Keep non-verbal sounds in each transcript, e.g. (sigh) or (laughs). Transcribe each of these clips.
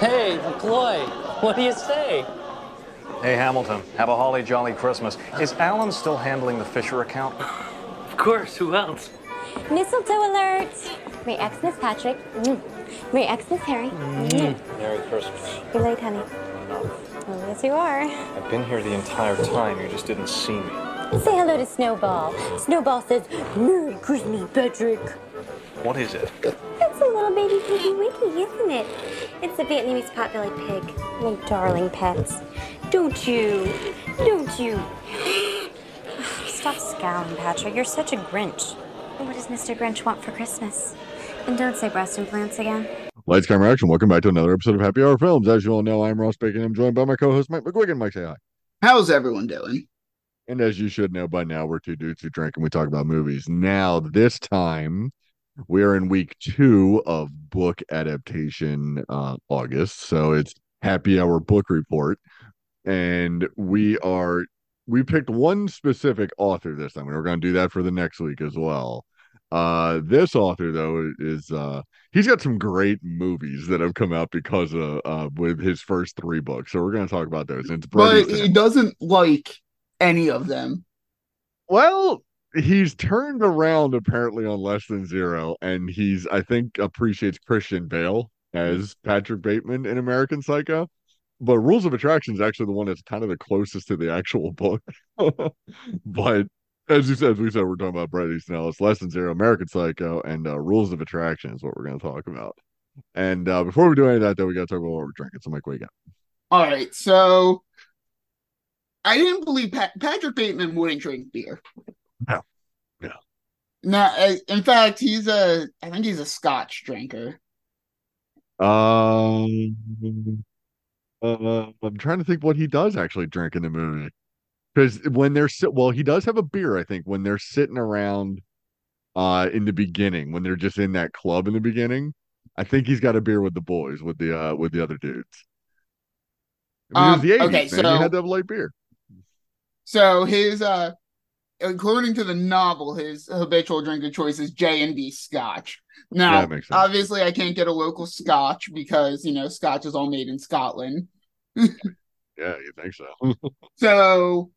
Hey, McCloy, what do you say? Hey, Hamilton, have a holly jolly Christmas. Is Alan still handling the Fisher account? Of course, who else? Mistletoe alert! Merry Xmas, Patrick. Mm. Merry Xmas, Harry. Mm. Merry Christmas. You're late, honey. Oh, yes, you are. I've been here the entire time. You just didn't see me. Say hello to Snowball. Snowball says, Merry Christmas, Patrick. What is it? It's a little baby piggy wiggy, isn't it? It's a Vietnamese potbelly pig. My darling pets. Don't you? Don't you? (gasps) Stop scowling, Patrick. You're such a Grinch. What does Mr. Grinch want for Christmas? And don't say breast implants again. Lights, camera, action. Welcome back to another episode of Happy Hour Films. As you all know, I'm Ross Bacon. I'm joined by my co-host Mike McGuigan. Mike, say hi. How's everyone doing? And as you should know by now, we're two dudes who drink and we talk about movies. Now, this time, we are in week two of book adaptation uh, August. So it's Happy Hour Book Report. And we are, we picked one specific author this time. And we're going to do that for the next week as well. Uh, this author though is uh he's got some great movies that have come out because of uh with his first three books. So we're gonna talk about those. And it's But he doesn't like any of them. Well, he's turned around apparently on less than zero, and he's I think appreciates Christian Bale as Patrick Bateman in American Psycho. But Rules of Attraction is actually the one that's kind of the closest to the actual book. (laughs) but as you said, as we said, we're talking about Bret Easton Ellis. It's less than zero, American Psycho, and uh, Rules of Attraction is what we're going to talk about. And uh, before we do any of that, though, we got to talk about what we're drinking. So, Mike, what you got? All right, so I didn't believe Pat- Patrick Bateman wouldn't drink beer. No. No. No, in fact, he's a I think he's a Scotch drinker. Um, uh, I'm trying to think what he does actually drink in the movie. Because when they're sit, well, he does have a beer, I think, when they're sitting around, uh, in the beginning, when they're just in that club in the beginning. I think he's got a beer with the boys, with the uh, with the other dudes. I mean, it was Um, the 80s, okay, man. so- You had to have light beer. So his uh according to the novel, his habitual drinking choice is J and B Scotch. Now, sense. obviously, I can't get a local Scotch because you know Scotch is all made in Scotland. (laughs) Yeah, you think so? (laughs) So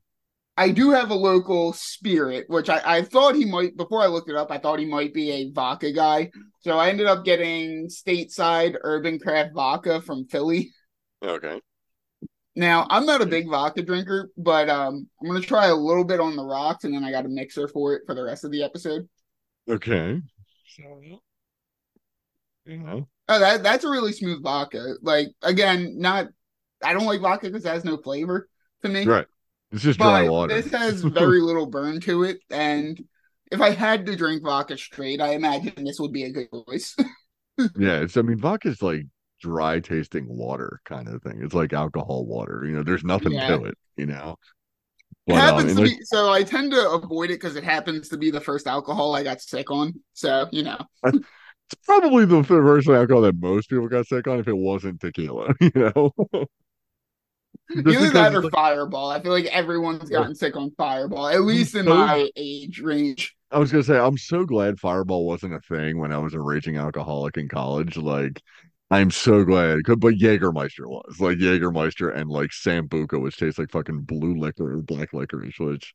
I do have a local spirit, which I, I thought he might before I looked it up, I thought he might be a vodka guy. So I ended up getting stateside urban craft vodka from Philly. okay. Now I'm not a big vodka drinker, but um I'm gonna try a little bit on the rocks and then I got a mixer for it for the rest of the episode. Okay. So, you know, Oh, that that's a really smooth vodka. Like again, not I don't like vodka because it has no flavor to me. right. It's just dry But water. this has (laughs) very little burn to it, and if I had to drink vodka straight, I imagine this would be a good choice. (laughs) Yeah, it's I mean vodka's like dry tasting water kind of thing. It's like alcohol water. You know, there's nothing Yeah. to it, you know. But, um, happens and to like- be so I tend to avoid it because it happens to be the first alcohol I got sick on. So you know, (laughs) it's probably the first alcohol that most people got sick on if it wasn't tequila, (laughs) you know. (laughs) Either that or like- Fireball. I feel like everyone's gotten sick on Fireball, at least in so- my age range. I was gonna say I'm so glad Fireball wasn't a thing when I was a raging alcoholic in college. Like I'm so glad, but Jägermeister was like Jägermeister and like Sambuca, which tastes like fucking blue liquor or black licorice. Which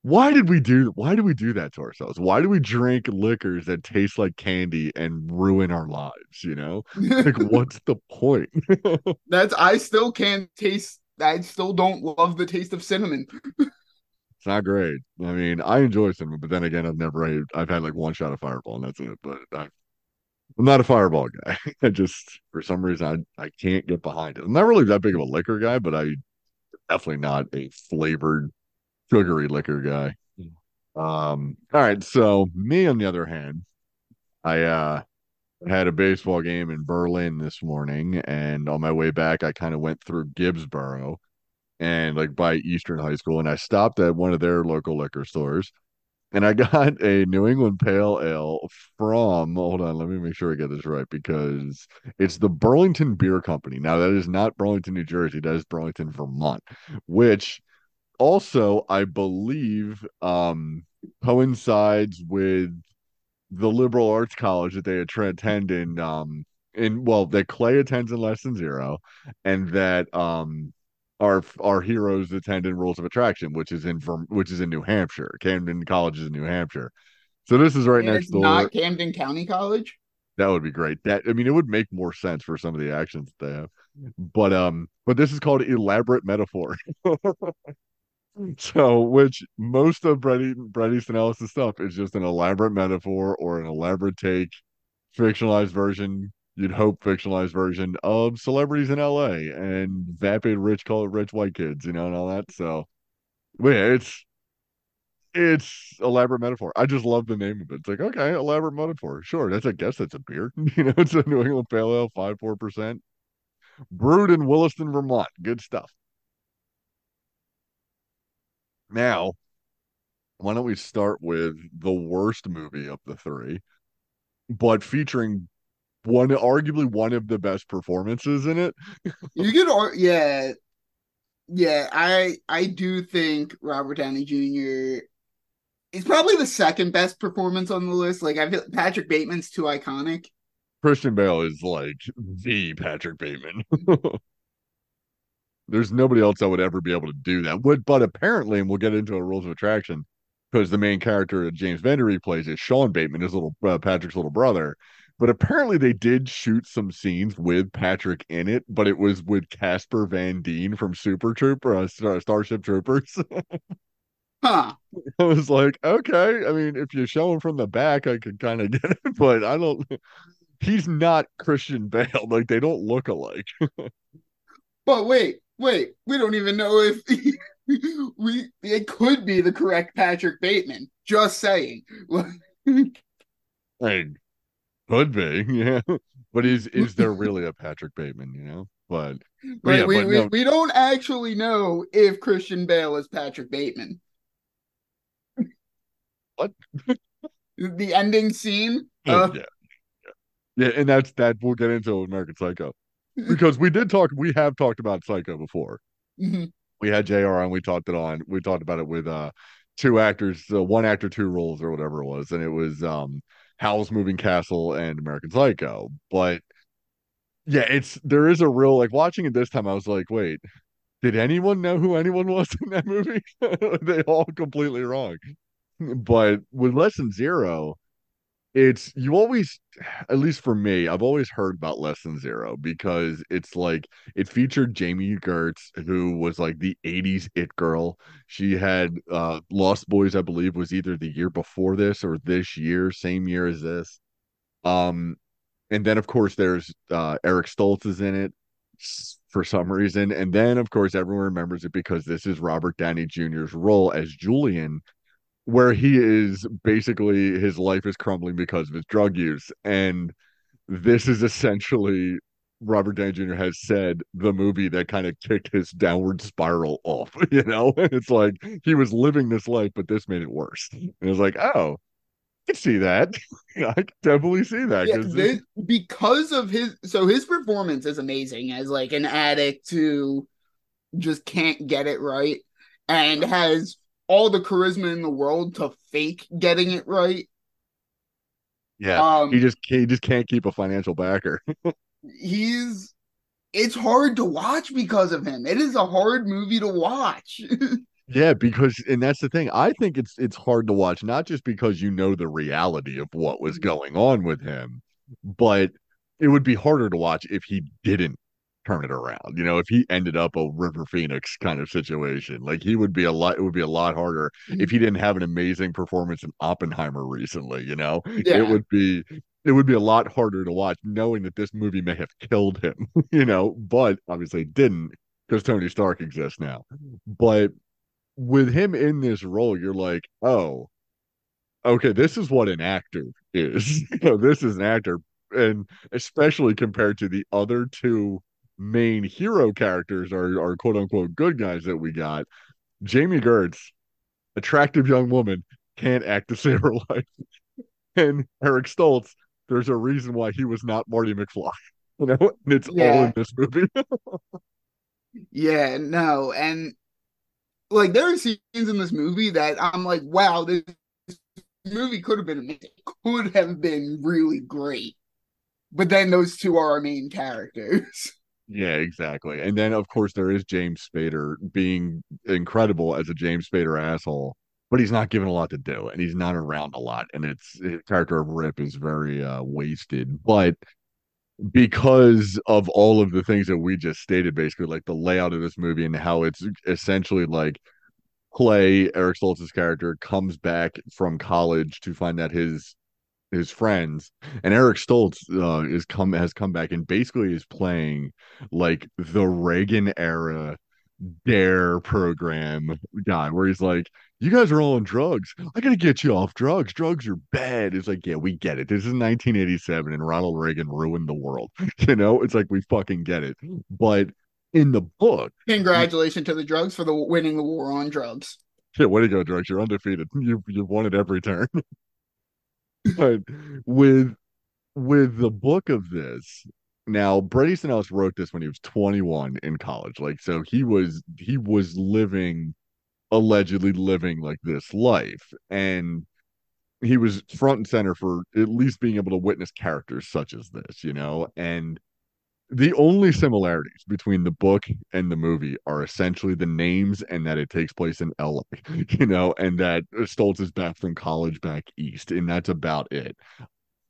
why did we do? Why do we do that to ourselves? Why do we drink liquors that taste like candy and ruin our lives? You know, like (laughs) what's the point? (laughs) That's I still can't taste. I still don't love the taste of cinnamon. It's not great. I mean, I enjoy cinnamon, but then again, I've never I've had like one shot of Fireball and that's it. But I, I'm not a Fireball guy. (laughs) I just, for some reason, I, I can't get behind it. I'm not really that big of a liquor guy, but I definitely not a flavored, sugary liquor guy. Um, all right. So me, on the other hand, I uh had a baseball game in Berlin this morning, and on my way back, I kind of went through Gibbsboro and like by Eastern High School, and I stopped at one of their local liquor stores, and I got (laughs) a New England Pale Ale from. Hold on, let me make sure I get this right because it's the Burlington Beer Company. Now that is not Burlington, New Jersey. That is Burlington, Vermont, which also, I believe, um, coincides with the liberal arts college that they attend in um in well that Clay attends in Less Than Zero, and that um our our heroes attend in Rules of Attraction, which is in which is in New Hampshire. Camden College is in New Hampshire. So this is right And next door. not Camden County College. That would be great. That I mean, it would make more sense for some of the actions that they have. But um, but this is called elaborate metaphor. (laughs) so, which most of Bret Easton Ellis' stuff is just an elaborate metaphor or an elaborate take, fictionalized version. You'd hope fictionalized version of celebrities in L.A. and vapid rich, call rich white kids, you know, and all that. So, but yeah, it's it's elaborate metaphor. I just love the name of it. It's like, okay, elaborate metaphor. Sure, that's I guess that's a beer. (laughs) you know, it's a New England Pale Ale, five four percent, brewed in Williston, Vermont. Good stuff. Now, why don't we start with the worst movie of the three, but featuring one, arguably one of the best performances in it. You could, yeah, yeah. I I do think Robert Downey Jr. is probably the second best performance on the list. Like I feel Patrick Bateman's too iconic. Christian Bale is like the Patrick Bateman. (laughs) There's nobody else that would ever be able to do that. Would but apparently, and we'll get into a rules of attraction, because the main character that James Van Der plays is Sean Bateman, his little uh, Patrick's little brother. But apparently, they did shoot some scenes with Patrick in it, but it was with Casper Van Dien from Super Trooper, uh, Star- Starship Troopers. (laughs) Huh. I was like, okay. I mean, if you show him from the back, I could kind of (laughs) get it, but I don't. (laughs) He's not Christian Bale. Like they don't look alike. But wait, wait. We don't even know if we it could be the correct Patrick Bateman. Just saying. Like, could be, (laughs) yeah. But is is there (laughs) really a Patrick Bateman? You know, but but Like, yeah, we, but we, no, we don't actually know if Christian Bale is Patrick Bateman. What? (laughs) the ending scene? Uh, yeah, yeah, and that's that. We'll get into American Psycho because we did talk. We have talked about Psycho before. mhm. We had Jr. on. We talked it on. We talked about it with uh two actors, uh, one actor, two roles, or whatever it was, and it was um Howl's Moving Castle and American Psycho. But yeah, it's there is a real like watching it this time. I was like, wait, did anyone know who anyone was in that movie? (laughs) they all completely wrong. But with Less Than Zero, it's you always, at least for me, I've always heard about Less Than Zero because it's like it featured Jami Gertz, who was like the 80s it girl. She had uh Lost Boys, I believe, was either the year before this or this year, same year as this. Um, and then of course there's uh Eric Stoltz is in it for some reason, and then of course everyone remembers it because this is Robert Downey Jr.'s role as Julian, where he is basically his life is crumbling because of his drug use, and this is essentially Robert Downey Jr. has said the movie that kind of kicked his downward spiral (laughs) off. You know, it's like he was living this life, but this made it worse. And it's like, oh, I can see that. (laughs) I can definitely see that Yeah, this, because of his so his performance is amazing as like an addict who just can't get it right and has all the charisma in the world to fake getting it right. yeah, Um he just he just can't keep a financial backer. (laughs) he's it's hard to watch because of him. It is a hard movie to watch. (laughs) Yeah, because and that's the thing. I think it's it's hard to watch, not just because you know the reality of what was going on with him, but it would be harder to watch if he didn't turn it around. You know, if he ended up a River Phoenix kind of situation, like he would be a lot. It would be a lot harder if he mm-hmm. didn't have an amazing performance in Oppenheimer recently. You know, Yeah. it would be it would be a lot harder to watch, knowing that this movie may have killed him. (laughs) You know, but obviously didn't because Tony Stark exists now. Mm-hmm. But with him in this role, you're like, oh, okay, this is what an actor is. (laughs) you know, this is an actor, and especially compared to the other two main hero characters, our our quote unquote good guys that we got. Jami Gertz, attractive young woman, can't act to (laughs) save her life, and Eric Stoltz. There's a reason why he was not Marty McFly. (laughs) You know, and it's all in this movie. (laughs) yeah, no, and like there are scenes in this movie that I'm like, wow, this movie could have been amazing, could have been really great. But then those two are our main characters. Yeah, exactly. And then of course there is James Spader being incredible as a James Spader asshole, but he's not given a lot to do and he's not around a lot. And it's his character of Rip is very uh wasted. But because of all of the things that we just stated, basically like the layout of this movie and how it's essentially like Clay, Eric Stoltz's character, comes back from college to find that his his friends and Eric Stoltz uh, is come has come back and basically is playing like the Reagan era dare program guy where he's like you guys are all on drugs. I gotta get you off drugs. Drugs are bad. It's like yeah we get it. This is 1987 and ronald reagan ruined the world. (laughs) You know? It's like we fucking get it. But in the book Congratulations to the drugs for the winning the war on drugs. yeah way to go drugs. You're undefeated. (laughs) You you've won at every turn (laughs) (laughs) but with with the book of this now Brady Ellis wrote this when he was 21 in college like so he was he was living allegedly living like this life and he was front and center for at least being able to witness characters such as this you know? And the only similarities between the book and the movie are essentially the names and that it takes place in LA, (laughs) you know, and that Stoltz is back from college back east, and that's about it.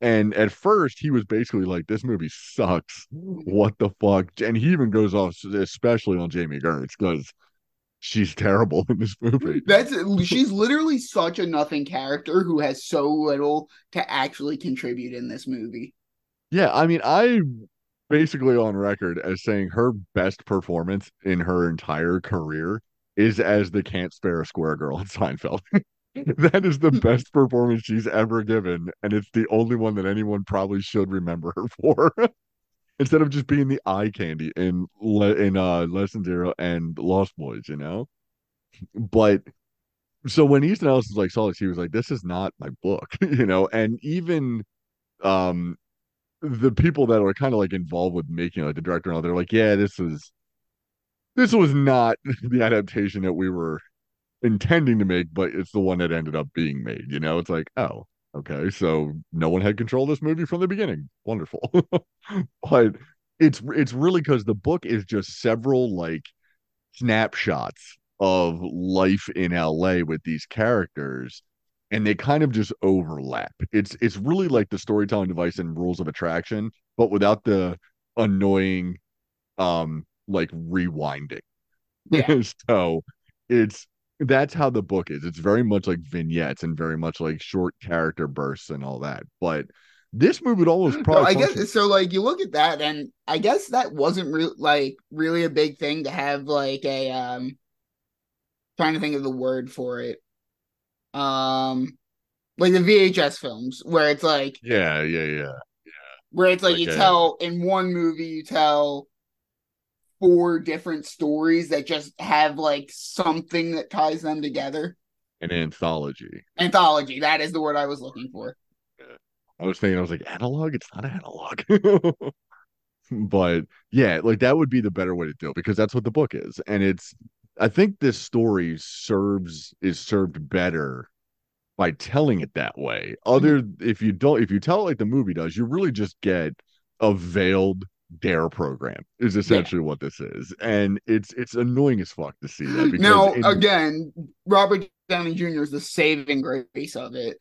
And at first, he was basically like, "This movie sucks. What the fuck?" And he even goes off, especially on Jami Gertz, because she's terrible in this movie. (laughs) That's she's literally such a nothing character who has so little to actually contribute in this movie. Yeah, I mean, I basically on record as saying her best performance in her entire career is as the can't spare a square girl in Seinfeld. (laughs) that is the best performance she's ever given, and it's the only one that anyone probably should remember her (laughs) for. (laughs) Instead of just being the eye candy in le- in uh Less Than Zero and Lost Boys, you know. But so when Easton Ellis was like saw this, he was like, "This is not my book," you know. And even um the people that are kind of like involved with making like the director and all, they're like, yeah, this is this was not (laughs) the adaptation that we were intending to make, but it's the one that ended up being made. You know, it's like, oh, okay, so no one had control of this movie from the beginning. Wonderful, (laughs) but it's it's really because the book is just several like snapshots of life in LA with these characters and they kind of just overlap. It's it's really like the storytelling device and rules of attraction, but without the annoying um like rewinding. Yeah. (laughs) so it's that's how the book is. It's very much like vignettes and very much like short character bursts and all that. But this movie would almost probably I function- guess so. Like you look at that, and I guess that wasn't re- like really a big thing to have like a um. Trying to think of the word for it. Um, like the VHS films where it's like yeah, yeah, yeah. yeah where it's like, Like you a- tell in one movie you tell four different stories that just have like something that ties them together. An anthology. Anthology, that is the word I was looking for. I was thinking, I was like, analog? It's not analog. (laughs) but yeah, like that would be the better way to do it because that's what the book is. And it's, I think this story serves, is served better by telling it that way. Other, mm-hmm. if you don't, if you tell it like the movie does, you really just get a veiled dare program is essentially what this is and it's it's annoying as fuck to see that (gasps) because Now, in- again, Robert Downey Jr. is the saving grace of it.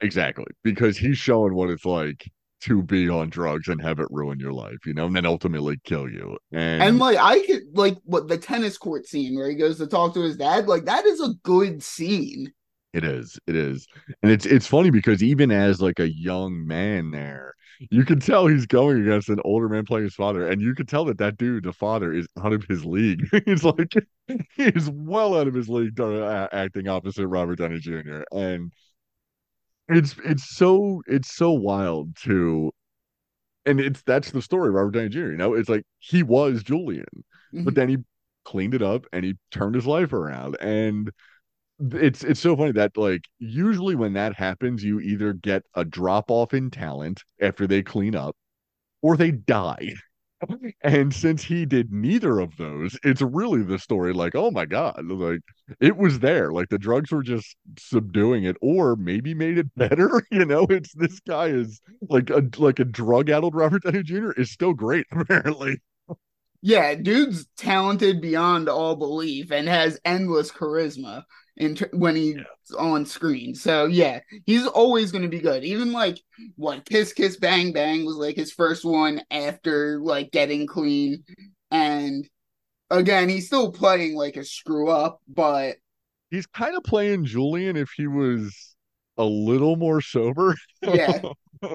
Exactly, because he's showing what it's like to be on drugs and have it ruin your life, you know, and then ultimately kill you. And, And like I could like what the tennis court scene where he goes to talk to his dad, like that is a good scene. it is, it is, and it's it's funny because even as like a young man there, you can tell he's going against an older man playing his father, and you can tell that that dude, the father, is out of his league. (laughs) he's like (laughs) he's well out of his league uh, acting opposite Robert Downey Jr. and it's it's so it's so wild to and it's that's the story of Robert Downey Jr. You know, it's like he was Julian, but Mhm. then he cleaned it up and he turned his life around. And it's it's so funny that like usually when that happens, you either get a drop off in talent after they clean up, or they die. And since he did neither of those, it's really the story like, oh my God, like it was there. Like the drugs were just subduing it, or maybe made it (laughs) better. You know, it's this guy is like a like a drug addled Robert Downey Jr. is still great, (laughs) apparently. Yeah, dude's talented beyond all belief and has endless charisma in t- when he's Yeah. on screen. So yeah, he's always going to be good. Even like what Kiss Kiss Bang Bang was like his first one after like getting clean, and again he's still playing like a screw up, but He's kind of playing Julian if he was a little more sober. yeah, (laughs)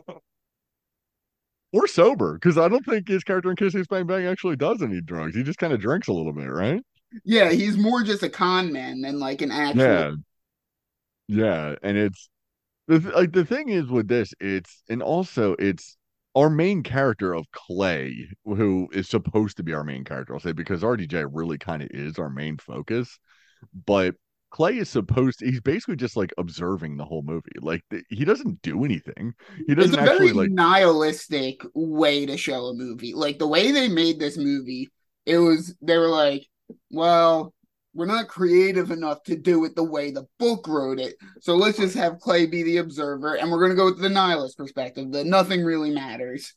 or sober, because I don't think his character in Kiss Kiss Bang Bang actually does any drugs. He just kind of drinks a little bit, right? Yeah, he's more just a con man than like an actual. Yeah. Yeah, and it's the th- like the thing is with this, it's and also it's our main character of Clay, who is supposed to be our main character, I'll say, because RDJ really kind of is our main focus. But Clay is supposed to, he's basically just like observing the whole movie. Like th- he doesn't do anything. He doesn't a actually very like nihilistic way to show a movie. Like the way they made this movie, it was they were like, well, we're not creative enough to do it the way the book wrote it. So let's just have Clay be the observer and we're going to go with the nihilist perspective that nothing really matters.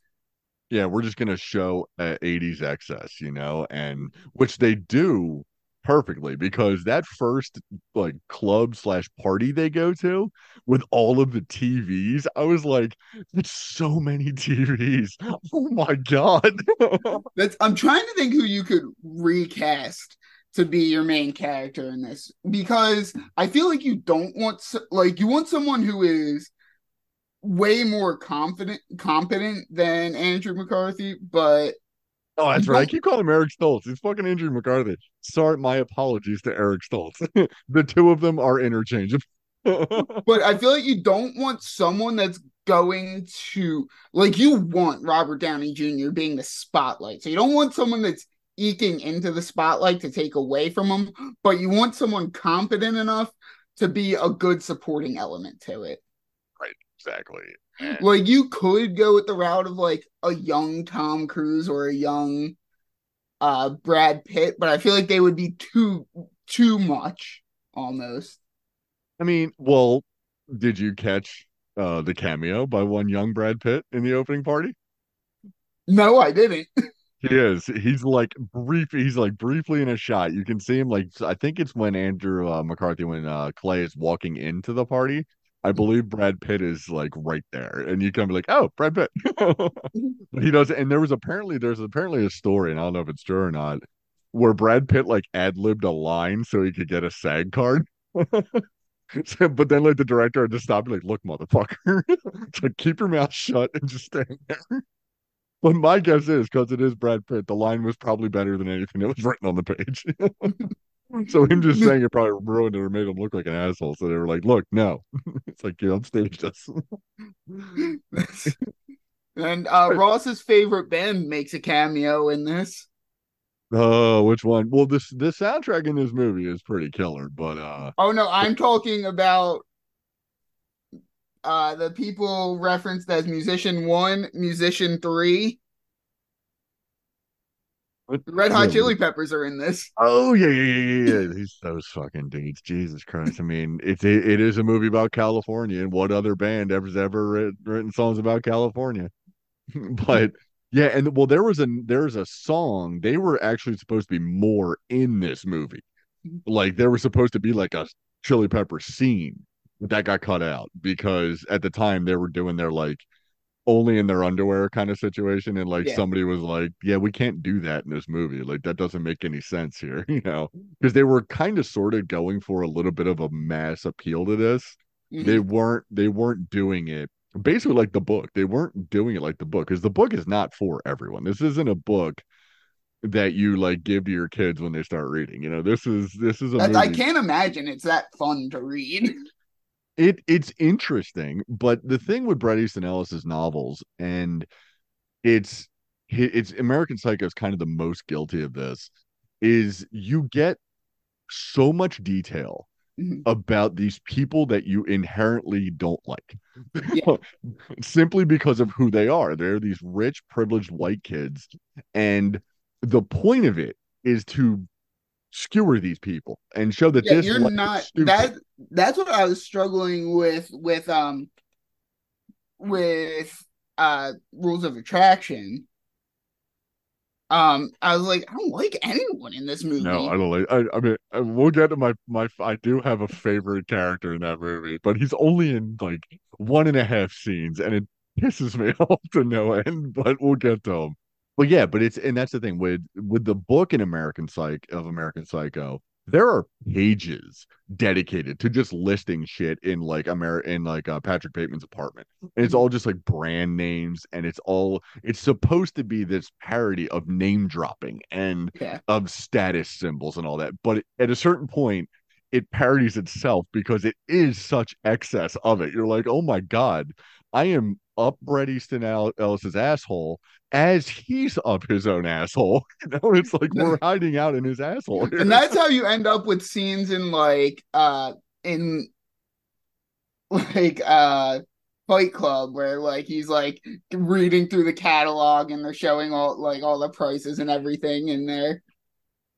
yeah, we're just gonna show uh, 80s excess, you know, and which they do perfectly because that first like club slash party they go to with all of the TVs, I was like, it's so many TVs. (laughs) Oh my god. (laughs) That's I'm trying to think who you could recast to be your main character in this because I feel like you don't want like you want someone who is way more confident competent than Andrew McCarthy, but oh, that's right. I keep calling him Eric Stoltz. It's fucking Andrew McCarthy. Sorry, my apologies to Eric Stoltz. (laughs) the two of them are interchangeable. (laughs) but I feel like you don't want someone that's going to like you want Robert Downey Jr. being the spotlight. So you don't want someone that's eking into the spotlight to take away from him, but you want someone competent enough to be a good supporting element to it. Right, exactly. Like you could go with the route of like a young Tom Cruise or a young uh Brad Pitt, but I feel like they would be too too much almost. I mean, well, did you catch uh the cameo by one young Brad Pitt in the opening party? No, I didn't. (laughs) He is. He's like brief. He's like briefly in a shot. You can see him. Like I think it's when Andrew uh, McCarthy, when uh, Clay is walking into the party. I mm-hmm. believe Brad Pitt is like right there, and you can be like, "Oh, Brad Pitt." But (laughs) mm-hmm. he does, and there was apparently there's apparently a story, and I don't know if it's true or not, where Brad Pitt like ad libbed a line so he could get a SAG card. (laughs) So- but then like the director had to stop and like, look, motherfucker, (laughs) like keep your mouth shut and just stand there. But my guess is because it is Brad Pitt, the line was probably better than anything that was written on the page. So him just (laughs) saying it probably ruined it or made him look like an asshole. So they were like, look, no. (laughs) it's like you upstaged us. (laughs) and uh Ross's favorite band makes a cameo in this. Oh, which one? Well, this the soundtrack in this movie is pretty killer, but uh Oh no, I'm talking about uh the people referenced as musician one, musician three. What- Red Hot yeah, Chili Peppers are in this. Oh yeah, yeah, yeah, yeah. These those fucking dudes. Jesus Christ. I mean, it's it, it is a movie about California, and what other band ever's ever writ- written songs about California? (laughs) but yeah, and well, there was a there's a song. They were actually supposed to be more in this movie. Like there was supposed to be like a Chili Pepper scene, but that got cut out because at the time they were doing their like only in their underwear kind of situation and like Yeah. somebody was like yeah we can't do that in this movie like that doesn't make any sense here (laughs) you know because they were kind of sort of going for a little bit of a mass appeal to this Mhm. they weren't they weren't doing it basically like the book they weren't doing it like the book because the book is not for everyone this isn't a book that you like give to your kids when they start reading you know this is this is a I can't imagine it's that fun to read. It it's interesting, but the thing with Bret Easton Ellis's novels, and it's it's American Psycho is kind of the most guilty of this, is you get so much detail Mhm. about these people that you inherently don't like. Yeah. (laughs) Simply because of who they are. They're these rich, privileged white kids. And the point of it is to skewer these people and show that yeah, this you're not that that's what I was struggling with with um with uh rules of attraction. Um, I was like, I don't like anyone in this movie. No, I don't like. I, I mean, we'll get to my my. I do have a favorite character in that movie, but he's only in like one and a half scenes, and it pisses me (laughs) off to no end. But we'll get to him. But yeah, but it's and that's the thing with with the book in American Psych of American Psycho. There are pages dedicated to just listing shit in like Amer in like uh, Patrick Bateman's apartment, and it's all just like brand names, and it's all it's supposed to be this parody of name dropping and Yeah. of status symbols and all that. But at a certain point, it parodies itself because it is such excess of it. You're like, oh my God, I am up Bret Easton Ellis's asshole as he's up his own asshole. (laughs) You know, it's like we're hiding out in his asshole. here. (laughs) and that's how you end up with scenes in like uh in like uh Fight Club where like he's like reading through the catalog and they're showing all like all the prices and everything in there.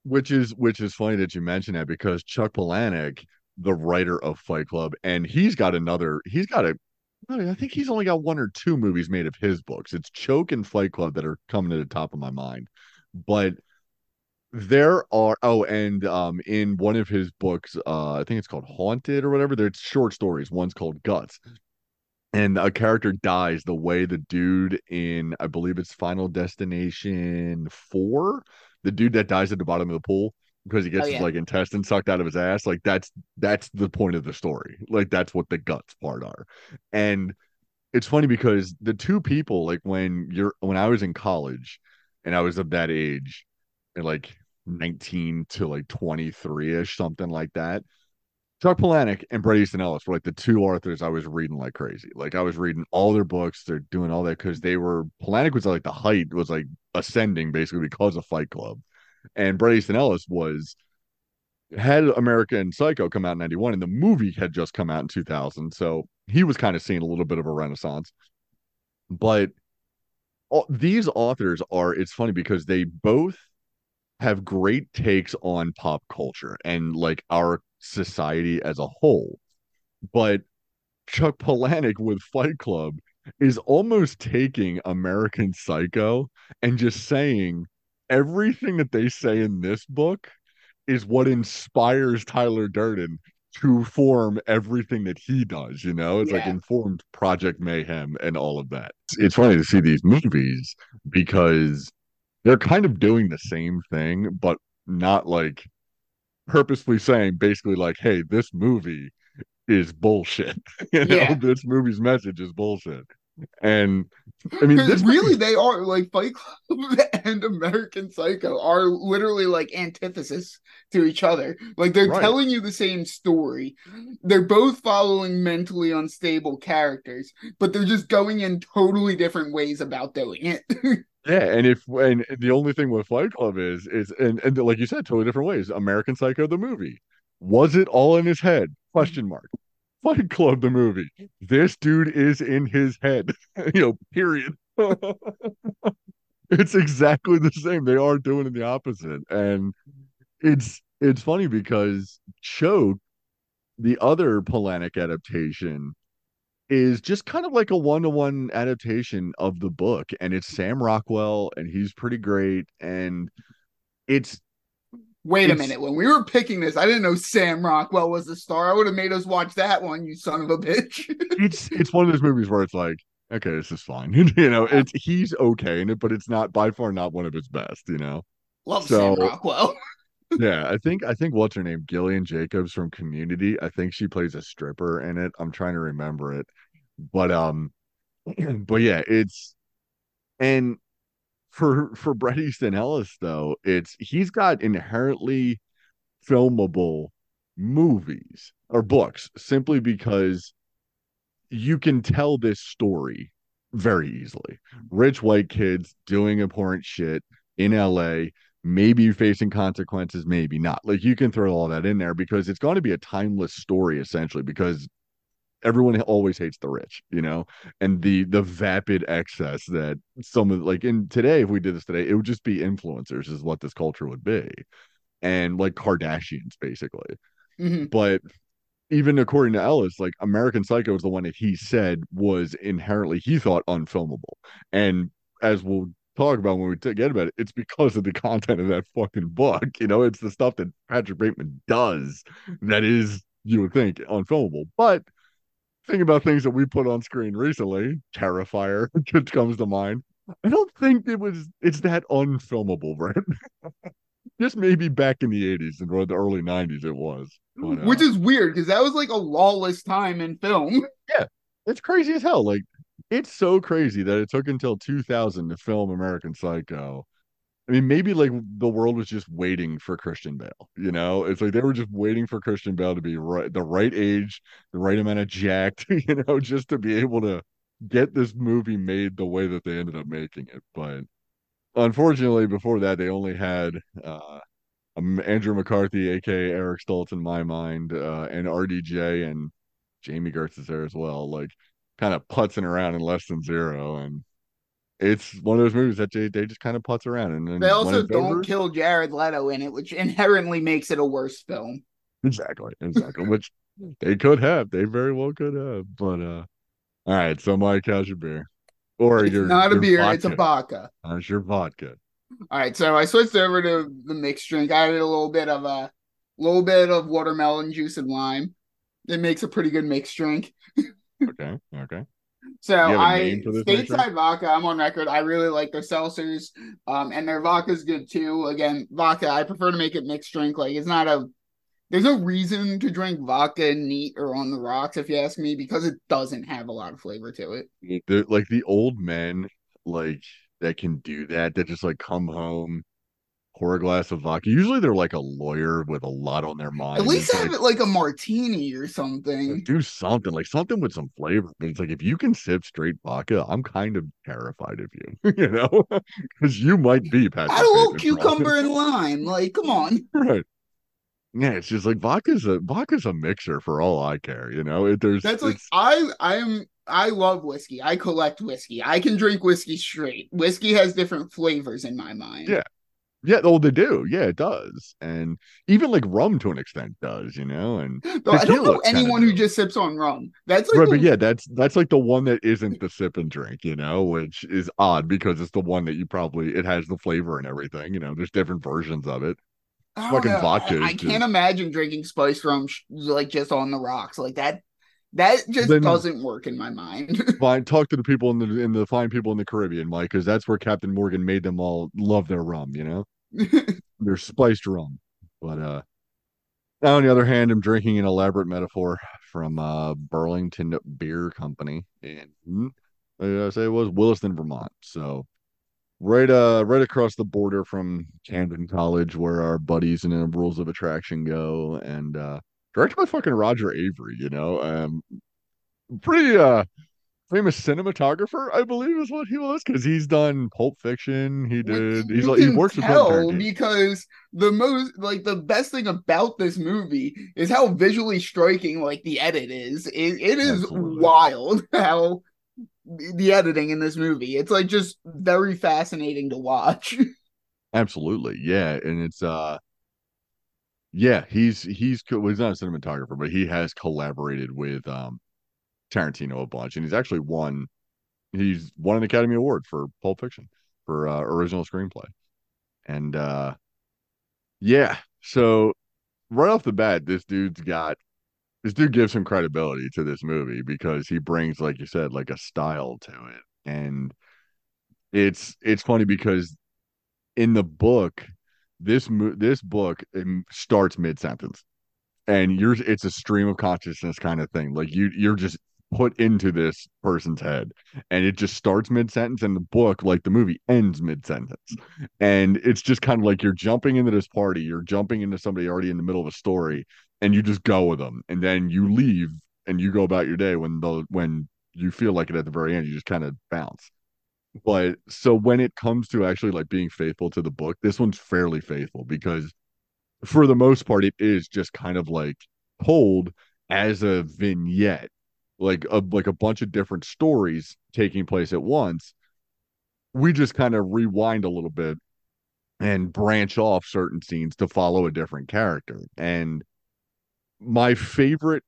which is which is funny that you mention that because Chuck Palahniuk, the writer of Fight Club, and he's got another. He's got a. I think he's only got one or two movies made of his books. It's Choke and Fight Club that are coming to the top of my mind, but there are oh and um in one of his books uh i think it's called haunted or whatever there's short stories. One's called guts. And a character dies the way the dude in i believe it's final destination 4 the dude that dies at the bottom of the pool because he gets Oh, his like intestine sucked out of his ass like that's that's the point of the story like that's what the guts part are and it's funny because the two people like when you're when i was in college and i was of that age and like 19 to like 23ish something like that Chuck Palahniuk and Bret Easton Ellis were like the two authors I was reading like crazy. Like I was reading all their books. They're doing all that because they were Palahniuk was like the height was like ascending basically because of Fight Club, and Easton Ellis was had American Psycho come out in '91, and the movie had just come out in 2000. So he was kind of seeing a little bit of a renaissance. But all, these authors are. It's funny because they both have great takes on pop culture and like our society as a whole. But Chuck Palahniuk with Fight Club is almost taking American Psycho and just saying everything that they say in this book is what inspires Tyler Durden to form everything that he does, you know? It's like informed Project Mayhem and all of that. It's funny to see these movies because they're kind of doing the same thing, but not like purposely saying basically like, hey, this movie is bullshit. (laughs) you know, Yeah. this movie's message is bullshit. And I mean, this really, they are like Fight Club (laughs) and American Psycho are literally like antithesis to each other. Like they're Right. telling you the same story. They're both following mentally unstable characters, but they're just going in totally different ways about doing it. (laughs) Yeah, and if and the only thing with Fight Club is is and, and like you said, totally different ways. American Psycho the movie. Was it all in his head? Question mark. Fight Club the movie. This dude is in his head. (laughs) you know, period. (laughs) it's exactly the same. They are doing the opposite. And it's it's funny because Choke, the other Palahniuk adaptation, is just kind of like a one-to-one adaptation of the book and it's Sam Rockwell and he's pretty great and it's Wait a minute. When we were picking this, I didn't know Sam Rockwell was the star. I would have made us watch that one, you son of a bitch. (laughs) it's it's one of those movies where it's like okay this is fine (laughs) you know it's he's okay in it but it's not by far not one of his best you know Love So- Sam Rockwell. (laughs) yeah I think I think what's her name Gillian Jacobs from Community I think she plays a stripper in it I'm trying to remember it but um (clears throat) but yeah it's and for for Bret Easton Ellis though it's he's got inherently filmable movies or books simply because you can tell this story very easily rich white kids doing abhorrent shit in LA maybe facing consequences, maybe not. Like you can throw all that in there because it's going to be a timeless story essentially because everyone always hates the rich, you know, and the the vapid excess that some of like in today, if we did this today, it would just be influencers is what this culture would be, and like Kardashians basically. Mhm. But even according to Ellis, like American Psycho is the one that he said was inherently he thought unfilmable, and as we'll talk about when we get about it, it's because of the content of that fucking book. You know, it's the stuff that Patrick Bateman does that is you would think unfilmable, but think about things that we put on screen recently. Terrifier (laughs) just comes to mind. I don't think it was it's that unfilmable, right? (laughs) Just maybe back in the 80s and or the early 90s it was. But, uh, Which is weird because that was like a lawless time in film. (laughs) Yeah. It's crazy as hell. Like it's so crazy that it took until 2000 to film American Psycho. I mean, maybe like the world was just waiting for Christian Bale. You know, it's like they were just waiting for Christian Bale to be right, the right age, the right amount of jacked. (laughs) You know, just to be able to get this movie made the way that they ended up making it. But unfortunately, before that, they only had uh, um, Andrew McCarthy, aka Eric Stoltz, in my mind, uh, and RDJ and Jami Gertz is there as well. Like, kind of putzing around in less than zero, and it's one of those movies that they, they just kind of putz around. And then They also don't over- kill Jared Leto in it, which (laughs) inherently makes it a worse film. Exactly, exactly. Which they could have, they very well could have. But uh, all right. So Mike, how's your beer? Or It's your not a your beer, it's a vodka. vodka. How's your vodka? All right, so I switched over to the mixed drink. I added a little bit of a little bit of watermelon juice and lime. It makes a pretty good mixed drink. (laughs) Okay, okay. So you have a I name for this mixed stateside vodka. I'm on record. I really like their seltzers, um, and their vodka's good too. Again, vodka. I prefer to make it mixed drink. Like it's not a. There's no reason to drink vodka neat or on the rocks, if you ask me, because it doesn't have a lot of flavor to it. They're like the old men, like that can do that. That just like come home, pour a glass of vodka. Usually they're like a lawyer with a lot on their mind. At least It's have like, it like a martini or something. do something like something with some flavor. But it's like if you can sip straight vodka, I'm kind of terrified of you, (laughs) you know, (laughs) because you might be Patrick. Add a little Bateman for all cucumber and lime. Like, come on. (laughs) right. Yeah, it's just like vodka's a vodka's a mixer for all I care, you know. It, there's That's like I I'm I love whiskey. I collect whiskey. I can drink whiskey straight. Whiskey has different flavors in my mind. Yeah. Yeah, oh they do, yeah, it does, and even like rum to an extent does, you know, and (laughs) Though I don't know anyone who just sips on rum. That's like right, the- but yeah, that's that's like the one that isn't the sip and drink, you know, which is odd because it's the one that you probably it has the flavor and everything, you know. There's different versions of it. Oh, I fucking know. vodka I, I can't just- imagine drinking spiced rum sh- like just on the rocks like that. That just Then- doesn't work in my mind. (laughs) Fine, talk to the people in the in the fine people in the Caribbean, Mike, because that's where Captain Morgan made them all love their rum, you know. (laughs) They're spiced rum. But uh now on the other hand, I'm drinking an elaborate metaphor from uh Burlington Beer Company and hmm, I say it was Williston, Vermont. So right uh right across the border from Camden College where our buddies and rules of attraction go and uh directed by fucking Roger Avary, you know. Um pretty uh famous cinematographer, I believe is what he was, because he's done Pulp Fiction. He did. He's like he works with tell Tarantino. because the most like the best thing about this movie is how visually striking like the edit is. It, it is Absolutely. wild (laughs) how the editing in this movie. It's like just very fascinating to watch. (laughs) Absolutely, yeah, and it's uh, yeah, he's he's well, he's not a cinematographer, but he has collaborated with um Tarantino a bunch, and he's actually won. He's won an Academy Award for Pulp Fiction for uh, original screenplay, and uh, yeah, so right off the bat, this dude's got this dude gives some credibility to this movie because he brings, like you said, like a style to it, and it's it's funny because in the book, this mo- this book um, starts mid sentence, and you're it's a stream of consciousness kind of thing. Like you you're just put into this person's head, and it just starts mid sentence, and the book, like the movie, ends mid sentence, and it's just kind of like you're jumping into this party, you're jumping into somebody already in the middle of a story, and you just go with them, and then you leave and you go about your day when the when you feel like it at the very end, you just kind of bounce. But so when it comes to actually like being faithful to the book, this one's fairly faithful because for the most part, it is just kind of like told as a vignette, like a like a bunch of different stories taking place at once. We just kind of rewind a little bit and branch off certain scenes to follow a different character. And my favorite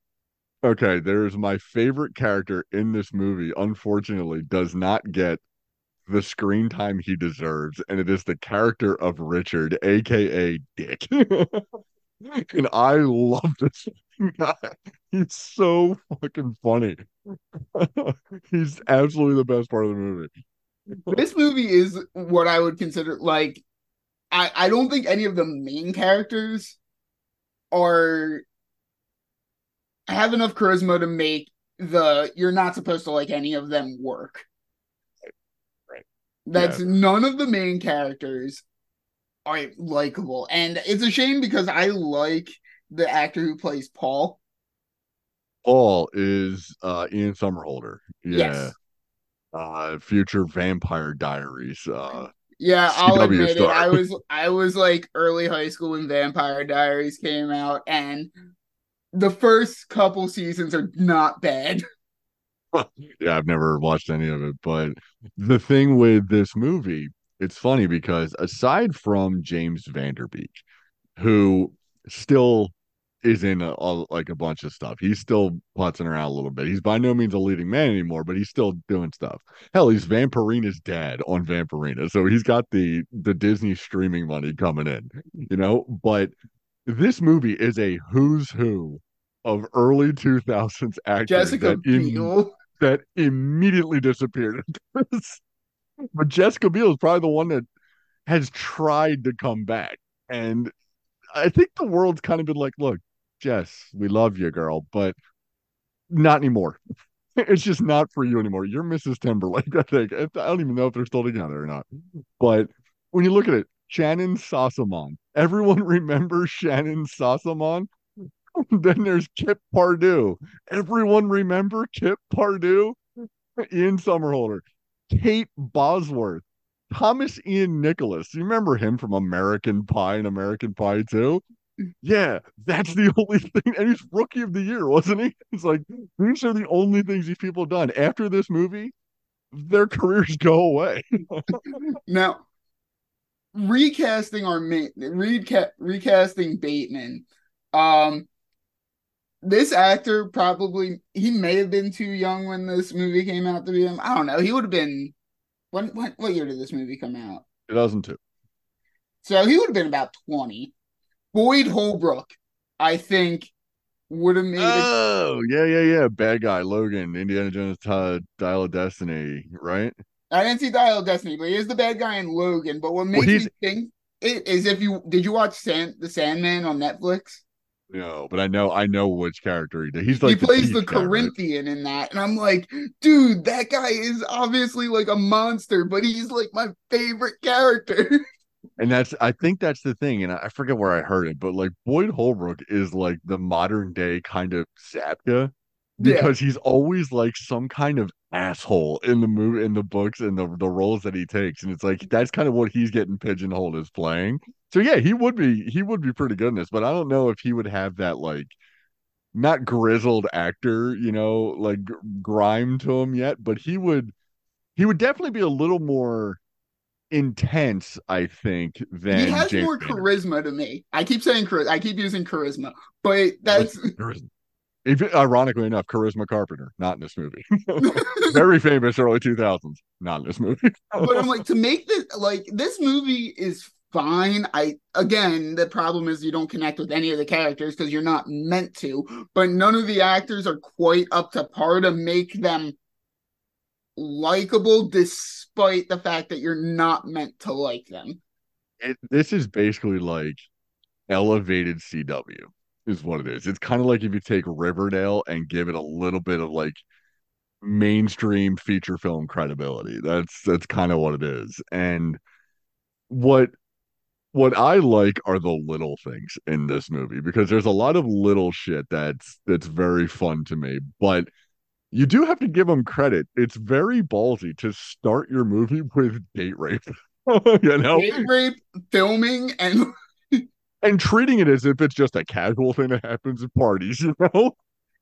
okay, there's my favorite character in this movie, unfortunately, does not get the screen time he deserves, and it is the character of Richard, aka Dick. (laughs) and I love this guy. He's so fucking funny. (laughs) He's absolutely the best part of the movie. This movie is what I would consider like I, I don't think any of the main characters are have enough charisma to make the you're not supposed to like any of them work. That's Yeah. none of the main characters are likable. And it's a shame because I like the actor who plays Paul. Paul is uh Ian Somerhalder. Yeah. Yes. Uh future vampire diaries. Uh Yeah, I'll CW admit it. I was I was like early high school when Vampire Diaries came out, and the first couple seasons are not bad. (laughs) (laughs) yeah, I've never watched any of it, but the thing with this movie, it's funny because aside from James Van Der Beek, who still is in a, a- like a bunch of stuff, he's still putzing around a little bit. He's by no means a leading man anymore, but he's still doing stuff. Hell, he's Vampirina's dad on Vampirina, so he's got the the Disney streaming money coming in, you know. But this movie is a who's who of early 2000s actors Jessica Biel. That immediately disappeared. (laughs) but Jessica Biel is probably the one that has tried to come back. And I think the world's kind of been like, look, Jess, we love you, girl, but not anymore. (laughs) It's just not for you anymore. You're Mrs. Timberlake, (laughs) I think. I don't even know if they're still together or not. But when you look at it, Shannon Sossamon. Everyone remembers Shannon Sossamon. (laughs) then there's Kip Pardue. Everyone remember Kip Pardue? Ian Somerhalder, Kate Bosworth, Thomas Ian Nicholas. You remember him from American Pie and American Pie 2? Yeah, that's the (laughs) only thing. And he's rookie of the year, wasn't he? It's like these are the only things these people have done. After this movie, their careers go away. (laughs) Now, recasting our main reca- recasting Bateman. Um, this actor probably he may have been too young when this movie came out to be him. I don't know. He would have been when what what year did this movie come out? 2002. So he would have been about twenty. Boyd Holbrook, I think, would have made it. Oh, yeah, yeah, yeah. Bad guy, Logan, Indiana Jones, uh, Dial of Destiny, right? I didn't see Dial of Destiny, but he is the bad guy in Logan. But what makes he's- me think it is if you did you watch Sand the Sandman on Netflix? No, but I know, I know which character he did. He's like he plays the. Corinthian in that, and I'm like, dude, that guy is obviously like a monster, but he's like my favorite character. (laughs) And that's I think that's the thing, and I forget where I heard it, but like Boyd Holbrook is like the modern day kind of Zapka Yeah. because he's always like some kind of asshole in the movie in the books and the the roles that he takes. And it's like that's kind of what he's getting pigeonholed as playing. So yeah, he would be he would be pretty good in this, but I don't know if he would have that like not grizzled actor, you know, like grime to him yet, but he would he would definitely be a little more intense, I think, than he has James more charisma to me. I keep saying charisma. I keep using charisma, but that's Charisma. If, ironically enough, Charisma Carpenter, not in this movie. (laughs) (laughs) Very famous early 2000s, not in this movie. (laughs) but I'm like to make this like this movie is fine. I again the problem is you don't connect with any of the characters because you're not meant to, but none of the actors are quite up to par to make them likable despite the fact that you're not meant to like them. it, this is basically like elevated CW, is what it is. It's kind of like if you take Riverdale and give it a little bit of like mainstream feature film credibility. That's that's kind of what it is. And what what I like are the little things in this movie because there's a lot of little shit that's that's very fun to me. But you do have to give them credit. It's very ballsy to start your movie with date rape. (laughs) you know, Date rape, filming, and and treating it as if it's just a casual thing that happens at parties, you know?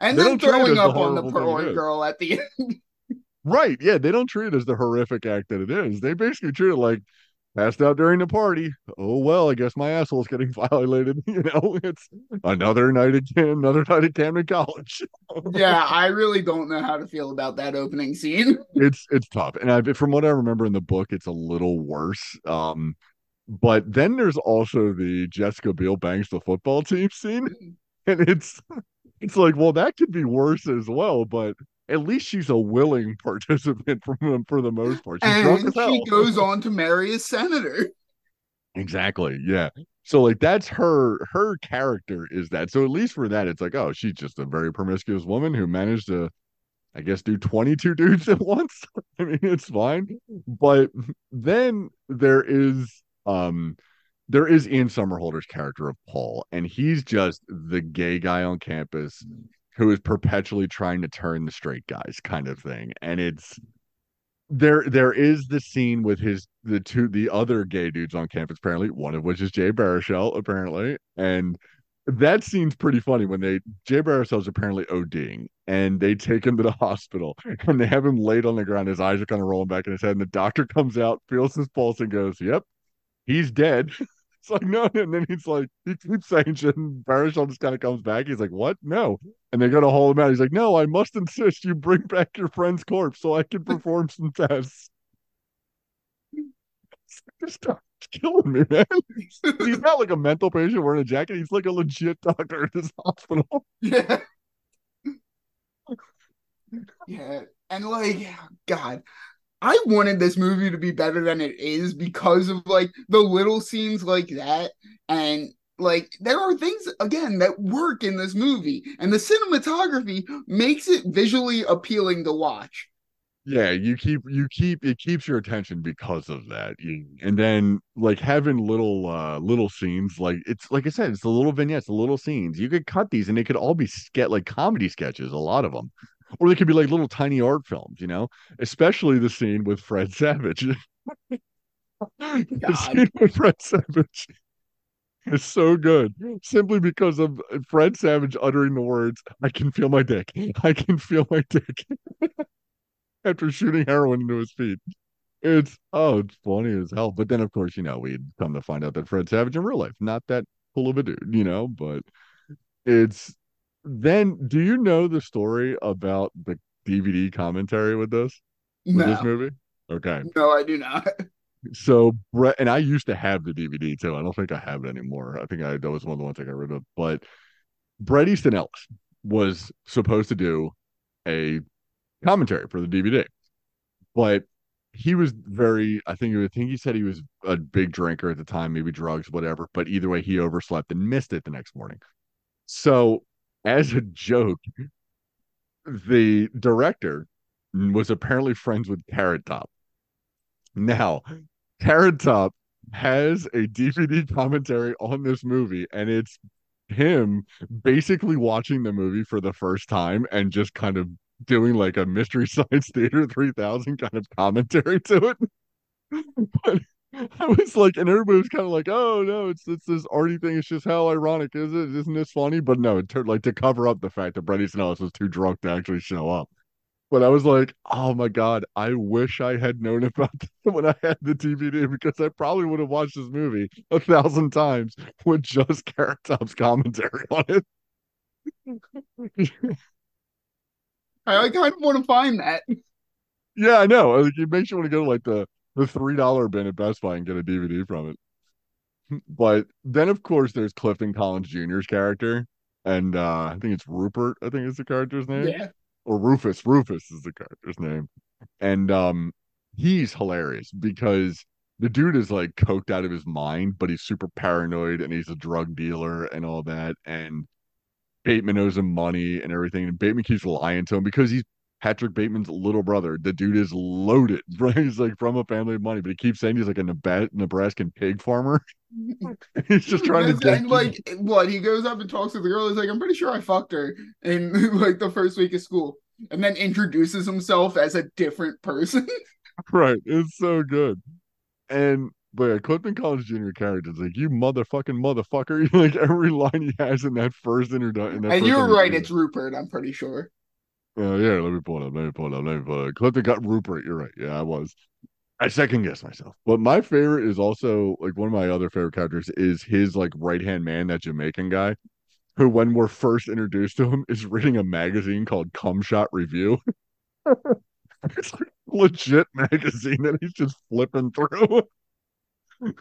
and They then don't treat it throwing as the up on the horrible thing it porn girl at the end. Right. Yeah. They don't treat it as the horrific act that it is. They basically treat it like passed out during the party. Oh, well, I guess my asshole's getting (laughs) violated. (laughs) You know, it's another night again, another night at Camden College. (laughs) yeah, I really don't know how to feel about that opening scene. it's it's tough and I, from what i remember in the book it's a little worse um but then there's also the jessica biel bangs the football team scene. Mm-hmm. (laughs) And it's it's like well that could be worse as well but at least she's a willing (laughs) participant from for the most part. She's and she goes (laughs) on to marry a senator. exactly yeah. So like that's her her character is that. So at least for that it's like oh she's just a very promiscuous woman who managed to I guess do 22 dudes at once. I mean, it's fine. Mm-hmm. But then there is um there is Ian Somerhalder's character of Paul, and he's just the gay guy on campus who is perpetually trying to turn the straight guys kind of thing. And it's there there is the scene with his the two the other gay dudes on campus, apparently, one of which is Jay Baruchel, apparently. And that scene's pretty funny when they Jay Baruchel's apparently ODing and they take him to the hospital (laughs) and they have him laid on the ground. His eyes are kind of rolling back in his head, and the doctor comes out, feels his pulse, and goes, Yep, he's dead. (laughs) It's like, no, and then he's like, he keeps saying shit, and Baruchel just kind of comes back. He's like, What? No. And they go to haul him out. He's like, No, I must insist you bring back your friend's corpse so I can perform some tests. (laughs) This doctor's killing me, man. He's not like a mental patient wearing a jacket. He's like a legit doctor at this hospital. (laughs) Yeah. yeah. And like, God, I wanted this movie to be better than it is because of like the little scenes like that. And like, there are things, again, that work in this movie. And the cinematography makes it visually appealing to watch. Yeah, you keep you keep it keeps your attention because of that. And then like having little uh little scenes like it's like I said, it's the little vignettes, the little scenes. You could cut these and they could all be ske- like comedy sketches, a lot of them. Or they could be like little tiny art films, you know, especially the scene with Fred Savage. (laughs) the scene with Fred Savage is so good simply because of uh, Fred Savage uttering the words, I can feel my dick. I can feel my dick (laughs) after shooting heroin into his feet. It's oh, it's funny as hell. But then of course, you know, we'd come to find out that Fred Savage in real life, not that cool of a dude, you know, but it's then do you know the story about the DVD commentary with this? With this movie? Okay. no, I do not. (laughs) So Brett and I used to have the DVD too. I don't think I have it anymore. I think I that was one of the ones I got rid of. But Bret Easton Ellis was supposed to do a commentary for the DVD, but he was very. I think I think he said he was a big drinker at the time, maybe drugs, whatever. But either way, he overslept and missed it the next morning. So as a joke, the director was apparently friends with Carrot Top. Now, Carrot Top has a DVD commentary on this movie, and it's him basically watching the movie for the first time and just kind of doing like a Mystery (laughs) Science Theater 3000 kind of commentary to it. (laughs) but (laughs) I was like, and everybody was kind of like, "Oh no, it's it's this arty thing. It's just how ironic is it? Isn't this funny?" But no, it turned like to cover up the fact that Bret Easton Ellis was too drunk to actually show up. But I was like, "Oh my god, I wish I had known (laughs) about this when I had the DVD because I probably would have watched this movie a thousand times with just Carrot Top's commentary on it." (laughs) I, I kind of want to find that. yeah, I know. Like, it makes you want to go to like the the three dollar bin at Best Buy and get a DVD from it. But then, of course, there's Clifton Collins Jr.'s character, and uh, I think it's Rupert. I think is the character's name, Yeah. or Rufus. Rufus is the character's name, and um, he's hilarious because the dude is like coked out of his mind, but he's super paranoid and he's a drug dealer and all that. And Bateman owes him money and everything, and Bateman keeps lying to him because he's Patrick Bateman's little brother. The dude is loaded, (laughs) right? He's like from a family of money, but he keeps saying he's like a Neb- Nebraskan pig farmer. (laughs) he's just trying to And like what he goes up and talks to the girl. He's like, I'm pretty sure I fucked her in (laughs) like the first week of school. and then introduces himself as a different person. right. It's so good. And but yeah, Clifton Collins Jr. character is like, you motherfucking motherfucker. like every line he has in that first introduction. And you're right, it's Rupert, I'm pretty sure. Uh, yeah, let me pull it up. Let me pull it up. Let me pull it up. Clifton got Rupert. You're right. Yeah, I was. I second guess myself. But my favorite is also like one of my other favorite characters is his like right hand man, that Jamaican guy, who when we're first introduced to him (laughs) is reading a magazine called Cum Shot Review. (laughs) it's like legit magazine that he's just flipping through. (laughs)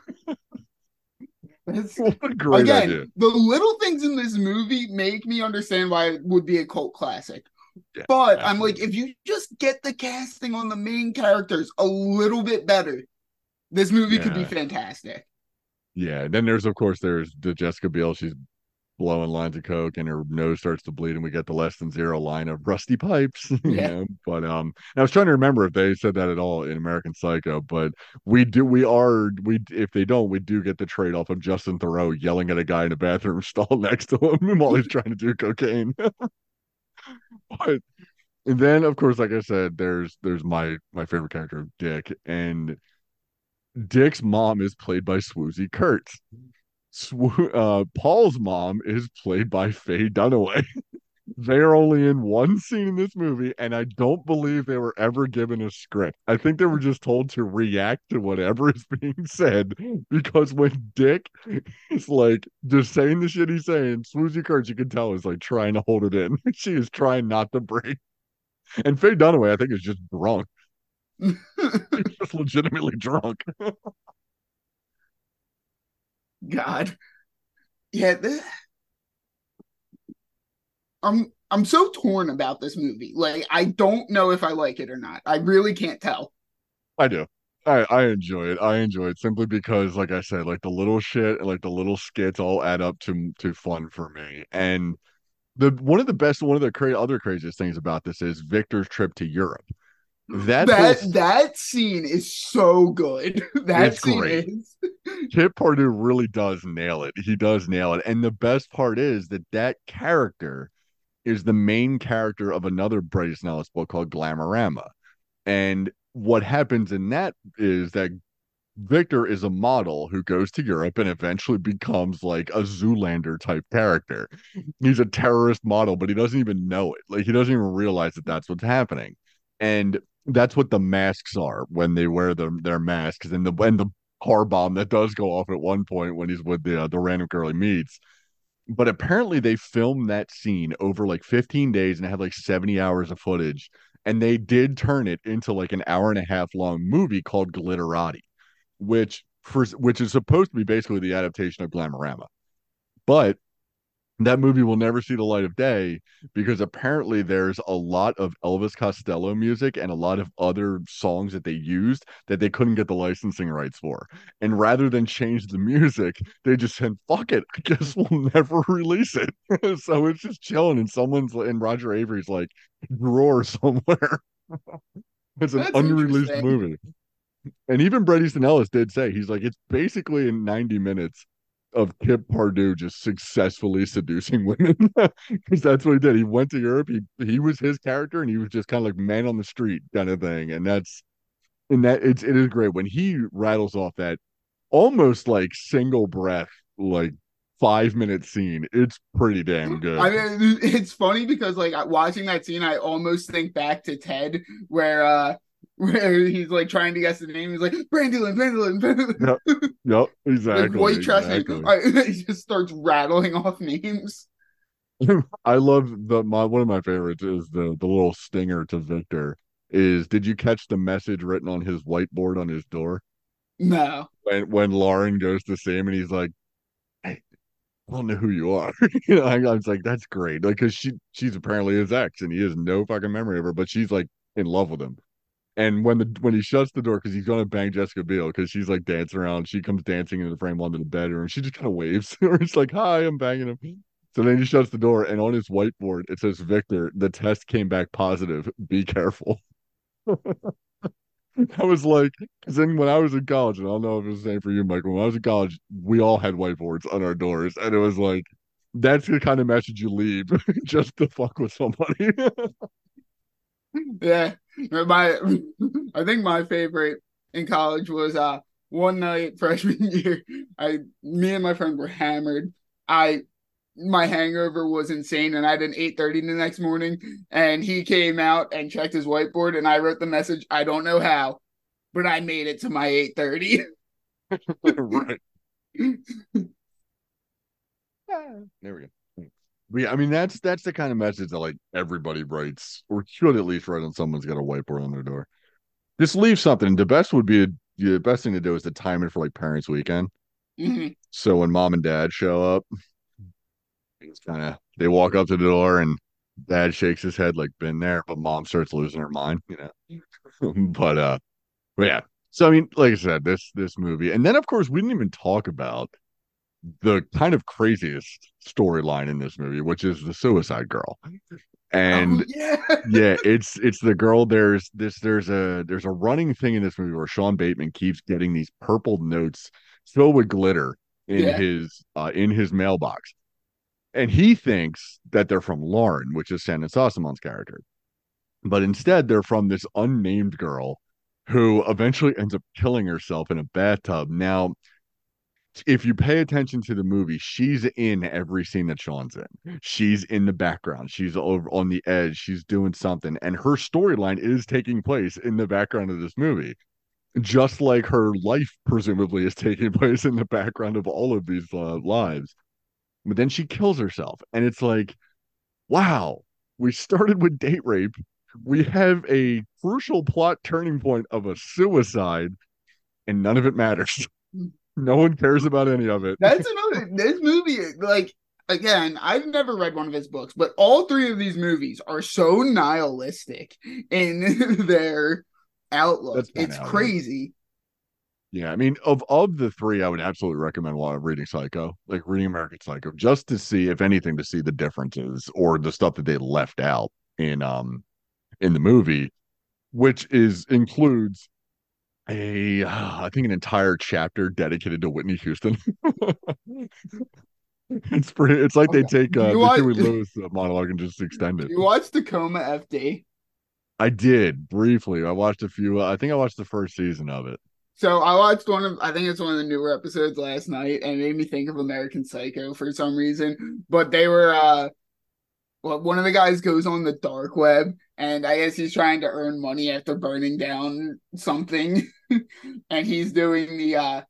What a great again, idea. the little things in this movie make me understand why it would be a cult classic. Yeah, but I'm like, if you just get the casting on the main characters a little bit better, this movie could be fantastic. Yeah. Then there's of course there's the Jessica Biel. She's blowing lines of coke and her nose starts to bleed, and we get the less than zero line of rusty pipes. (laughs) you Yeah. know? But um, I was trying to remember if they said that at all in American Psycho, but we do. We are we if they don't, we do get the trade off of Justin Theroux yelling at a guy in a bathroom (laughs) stall next to him (laughs) while he's trying to do cocaine. But and then of course, like I said, there's there's my my favorite character, Dick, and Dick's mom is played by Swoosie Kurtz. Swo- uh, Paul's mom is played by Faye Dunaway. (laughs) they are only in one scene in this movie, and I don't believe they were ever given a script. I think they were just told to react to whatever is (laughs) being said. Because when Dick is like just saying the shit he's saying, Swoosie Kurtz, you can tell, is like trying to hold it in. (laughs) she is trying not to break. And Faye Dunaway, I think, is just drunk. She's just legitimately drunk. (laughs) God. Yeah, this... I'm I'm so torn about this movie. Like I don't know if I like it or not. I really can't tell. I do. I, I enjoy it. I enjoy it simply because, like I said, like the little shit and like the little skits all add up to to fun for me. And the one of the best, one of the cra- other craziest things about this is Victor's trip to Europe. That, that whole- that scene is so good. (laughs) That scene great. is. (laughs) Kip Pardue really does nail it. He does nail it. And the best part is that that character is the main character of another Bret Easton Ellis book called Glamorama. And what happens in that is that Victor is a model who goes to Europe and eventually becomes like a Zoolander type character. He's a terrorist model, but he doesn't even know it. Like he doesn't even realize that that's what's happening. And that's what the masks are when they wear them their masks and the and the car bomb that does go off at one point when he's with the uh, the random girl he meets. But apparently they filmed that scene over like 15 days and had like 70 hours of footage. And they did turn it into like an hour and a half long movie called Glitterati, which for which is supposed to be basically the adaptation of Glamorama. But that movie will never see the light of day because apparently there's a lot of Elvis Costello music and a lot of other songs that they used that they couldn't get the licensing rights for. And rather than change the music, they just said, fuck it, I guess we'll (laughs) never release it. (laughs) so it's just chilling in someone's in Roger Avary's like drawer somewhere. (laughs) it's an That's unreleased movie. And even Bret Easton Ellis did say he's like, it's basically in 90 minutes of Kip Pardue just successfully seducing (laughs) women because that's what he did. He went to Europe. He he was his character, and he was just kind of like man on the street kind of thing. And that's and that it's it is great when he rattles off that almost like single breath like five minute scene. It's pretty damn (laughs) good. I mean, it's funny because like watching that scene, I almost think back to Ted, where uh, he's like trying to guess the name. He's like Brandolin, Brandolin, Brandolin. yep, yep (laughs) exactly. like white trash name. exactly. I- he just starts rattling off names. (laughs) I love the my one of my favorites is the the little stinger to Victor is did you catch the message written on his whiteboard on his door No, when when Lauren goes to him and he's like hey I don't know who you are (laughs) you know I, I was like that's great like because she she's apparently his ex and he has no fucking memory of her but she's like in love with him and when the when he shuts the door because he's gonna bang Jessica Biel because she's like dancing around she comes dancing in the frame onto the bedroom she just kind of waves (laughs) or it's like hi I'm banging him so then he shuts the door, and on his whiteboard it says, "Victor, the test came back positive. Be careful." (laughs) I was like, because then when I was in college, and I don't know if it was the same for you, Michael. When I was in college, we all had whiteboards on our doors, and it was like, that's the kind of message you leave (laughs) just to fuck with somebody. yeah, my I think my favorite in college was uh one night (laughs) freshman year. I me and my friend were hammered. I my hangover was insane and I had an 8:30 the next morning and he came out and checked his whiteboard and I wrote the message I don't know how but I made it to my 8:30 (laughs) right. (laughs) There we go. But yeah, I mean that's that's the kind of message that like everybody writes or should at least write on someone's got a whiteboard on their door. Just leave something. The best would be the best thing to do is to time it for like parents' weekend. Mhm. So when mom and dad show up, it's kind of they walk up to the door and dad shakes his head like been there, but mom starts losing her mind, you know. (laughs) but uh but yeah. So I mean, like I said, this this movie, and then of course we didn't even talk about the kind of craziest storyline in this movie, which is the suicide girl. And Oh, yeah yeah, (laughs) it's it's the girl. There's this there's a there's a running thing in this movie where Sean Bateman keeps getting these purple notes filled with glitter in Yeah. his uh in his mailbox. And he thinks that they're from Lauren, which is Shannon Sossamon's character. But instead they're from this unnamed girl who eventually ends up killing herself in a bathtub. Now, if you pay attention to the movie, she's in every scene that Sean's in. She's in the background. She's over on the edge. She's doing something. And her storyline is taking place in the background of this movie. Just like her life presumably is taking (laughs) place in the background of all of these uh, lives. But then she kills herself. And it's like, wow, we started with date rape. We have a crucial plot turning point of a suicide, and none of it matters. No one cares about any of it. That's another. This movie, like again, I've never read one of his books, but all three of these movies are so nihilistic in (laughs) their outlook. It's kinda how it is. crazy. Yeah, I mean, of of the three, I would absolutely recommend while reading Psycho, like reading American Psycho, just to see, if anything, to see the differences or the stuff that they left out in um in the movie, which is includes a uh, I think an entire chapter dedicated to Whitney Houston. (laughs) it's pretty. It's like they take uh, you the Huey (laughs) Lewis uh, monologue and just extend it. You watched Tacoma FD. I did briefly. I watched a few. Uh, I think I watched the first season of it. So I watched one of I think it's one of the newer episodes last night and it made me think of American Psycho for some reason. But they were uh well one of the guys goes on the dark web and I guess he's trying to earn money after burning down something. (laughs) and he's doing the uh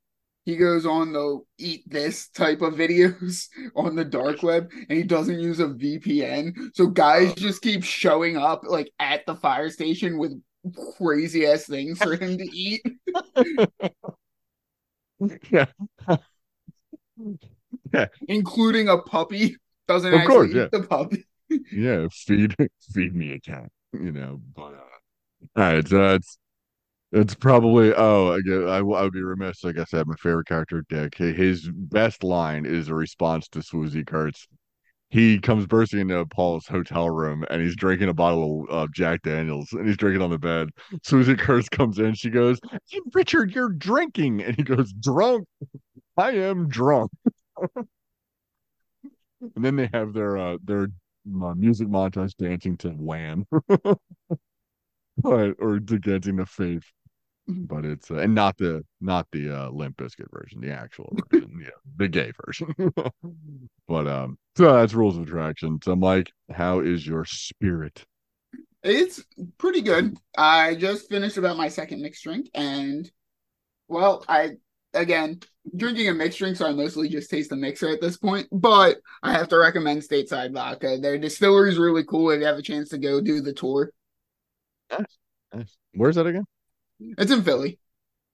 he goes on the eat this type of videos (laughs) on the dark web and he doesn't use a VPN. So guys just keep showing up like at the fire station with crazy ass things for him to eat. (laughs) Yeah. including a puppy. Doesn't Of actually course, eat yeah. the puppy. Yeah, feed (laughs) feed me a cat, you know. But uh, all right, so it's it's probably oh, I guess I, I would be remiss. Like I said, my favorite character, Dick. His best line is a response to Swoosie Kurtz. He comes bursting into Paul's hotel room and he's drinking a bottle of uh, Jack Daniels and he's drinking on the bed. Susie Kurtz comes in. She goes, hey, "Richard, you're drinking," and he goes, "Drunk? I am drunk." (laughs) and then they have their uh, their music montage dancing to Wham, (laughs) but or to dancing to Faith, but it's uh, and not the not the uh, Limp Bizkit version, the actual (laughs) version, yeah, the gay version. (laughs) but um, so that's rules of attraction. So Mike, how is your spirit? It's pretty good. I just finished about my second mixed drink, and well, I again drinking a mixed drink, so I mostly just taste the mixer at this point. But I have to recommend Stateside Vodka. Their distillery is really cool. If you have a chance to go do the tour, Nice. Where's that again? it's in Philly.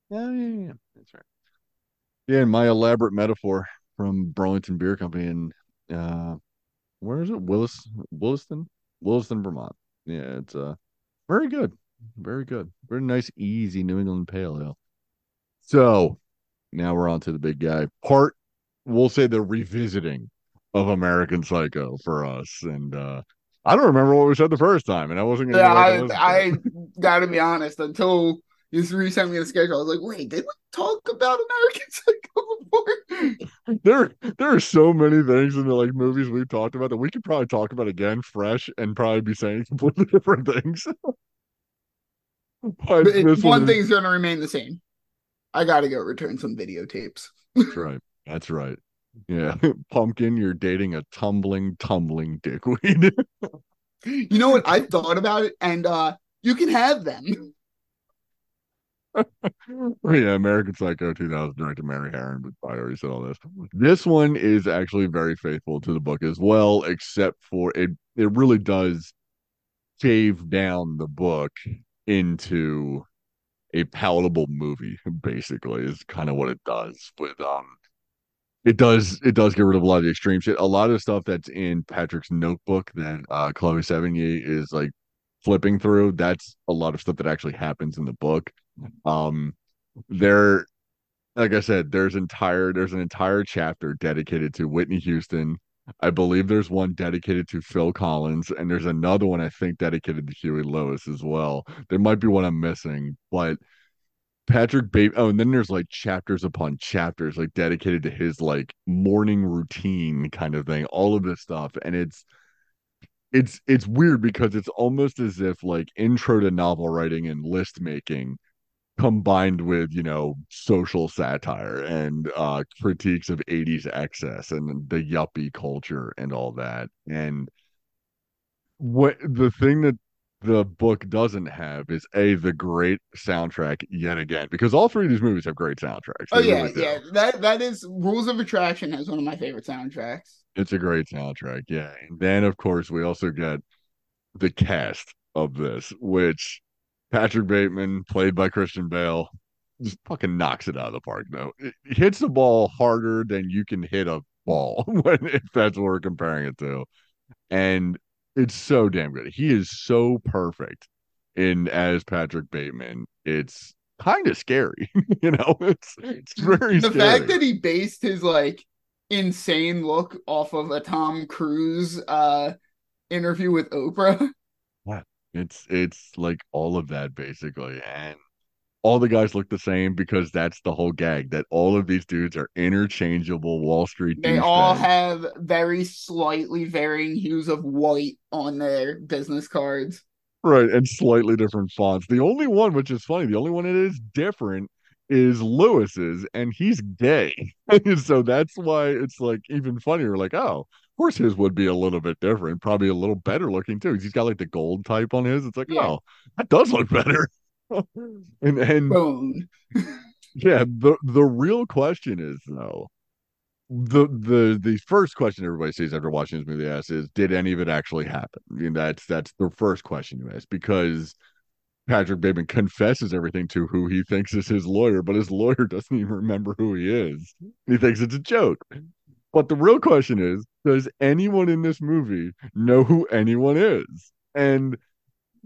Yeah, yeah, yeah. That's right. Yeah, and my elaborate metaphor from Burlington Beer Company in uh where is it? Willis Williston? Williston, Vermont. Yeah, it's uh very good. Very good. Very nice, easy New England pale ale. So now we're on to the big guy. Part we'll say the revisiting of American Psycho for us. And uh I don't remember what we said the first time, and I wasn't gonna Yeah, I, to I gotta be honest. Until you resent me the schedule. I was like, wait, did we talk about American Psycho before? (laughs) There, there are so many things in the like movies we've talked about that we could probably talk about again, fresh, and probably be saying (laughs) completely different things. (laughs) but But it- one is- thing's gonna remain the same. I gotta go return some videotapes. That's right. That's right. Yeah, (laughs) pumpkin, you're dating a tumbling, tumbling dickweed. (laughs) You know what? I thought about it, and uh you can have them. yeah, American Psycho 2000 directed Mary Harron, but I already said all this. This one is actually very faithful to the book as well, except for it. It really does shave down the book into a palatable movie. Basically, is kind of what it does. With um, it does it does get rid of a lot of the extreme shit. A lot of stuff that's in Patrick's notebook that uh Chloe Sevigny is like flipping through. That's a lot of stuff that actually happens in the book. Um, there, like I said, there's entire there's an entire chapter dedicated to Whitney Houston. I believe there's one dedicated to Phil Collins, and there's another one I think dedicated to Huey Lewis as well. There might be one I'm missing, but Patrick Bateman. Oh, and then there's like chapters upon chapters, like dedicated to his like morning routine kind of thing. All of this stuff, and it's it's it's weird because it's almost as if like intro to novel writing and list making combined with you know social satire and uh critiques of 80s excess and the yuppie culture and all that and what the thing that the book doesn't have is a the great soundtrack yet again because all three of these movies have great soundtracks Oh yeah, really yeah. That that is Rules of Attraction has one of my favorite soundtracks. It's a great soundtrack, yeah. And then of course we also get the cast of this, which Patrick Bateman, played by Christian Bale, just fucking knocks it out of the park. No, it hits the ball harder than you can hit a ball (laughs) when if that's what we're comparing it to, and it's so damn good. He is so perfect in as Patrick Bateman. It's kind of scary, (laughs) you know. It's it's very the scary. fact that he based his like insane look off of a Tom Cruise uh interview with Oprah. (laughs) It's it's like all of that basically, and all the guys look the same because that's the whole gag that all of these dudes are interchangeable Wall Street. They all douchebags. have very slightly varying hues of white on their business cards. right and slightly different fonts. The only one which is funny, the only one that is different is Lewis's, and he's gay, (laughs) so that's why it's like even funnier. Like, oh, course his would be a little bit different, probably a little better looking too. He's got like the gold type on his. It's like, Yeah. oh, that does look better. (laughs) and and. Yeah, the the real question is though, the the the first question everybody sees after watching this movie asks is, did any of it actually happen? I mean, that's that's the first question you ask because Patrick Bateman confesses everything to who he thinks is his lawyer, but his lawyer (laughs) doesn't even remember who he is. He thinks it's a joke. But the real question is, does anyone in this movie know who anyone is? And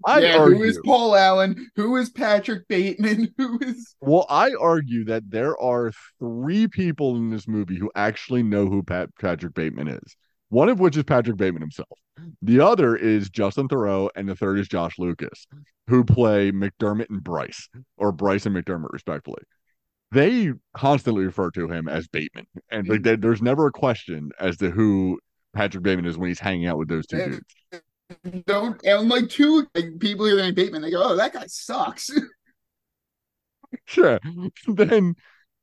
I yeah, argue, who is Paul Allen? Who is Patrick Bateman? (laughs) Who is Well, I argue that there are three people in this movie who actually know who Pat- Patrick Bateman is. One of which is Patrick Bateman himself. The other is Justin Theroux, and the third is Josh Lucas, who play McDermott and Bryce, or Bryce and McDermott, respectively. They constantly refer to him as Bateman, and like, mm. there- there's never a question as to who Patrick Bateman is when he's hanging out with those two dudes. don't and like two like people hear the name Bateman, they go, Oh, that guy sucks. (laughs) Sure. (laughs) Then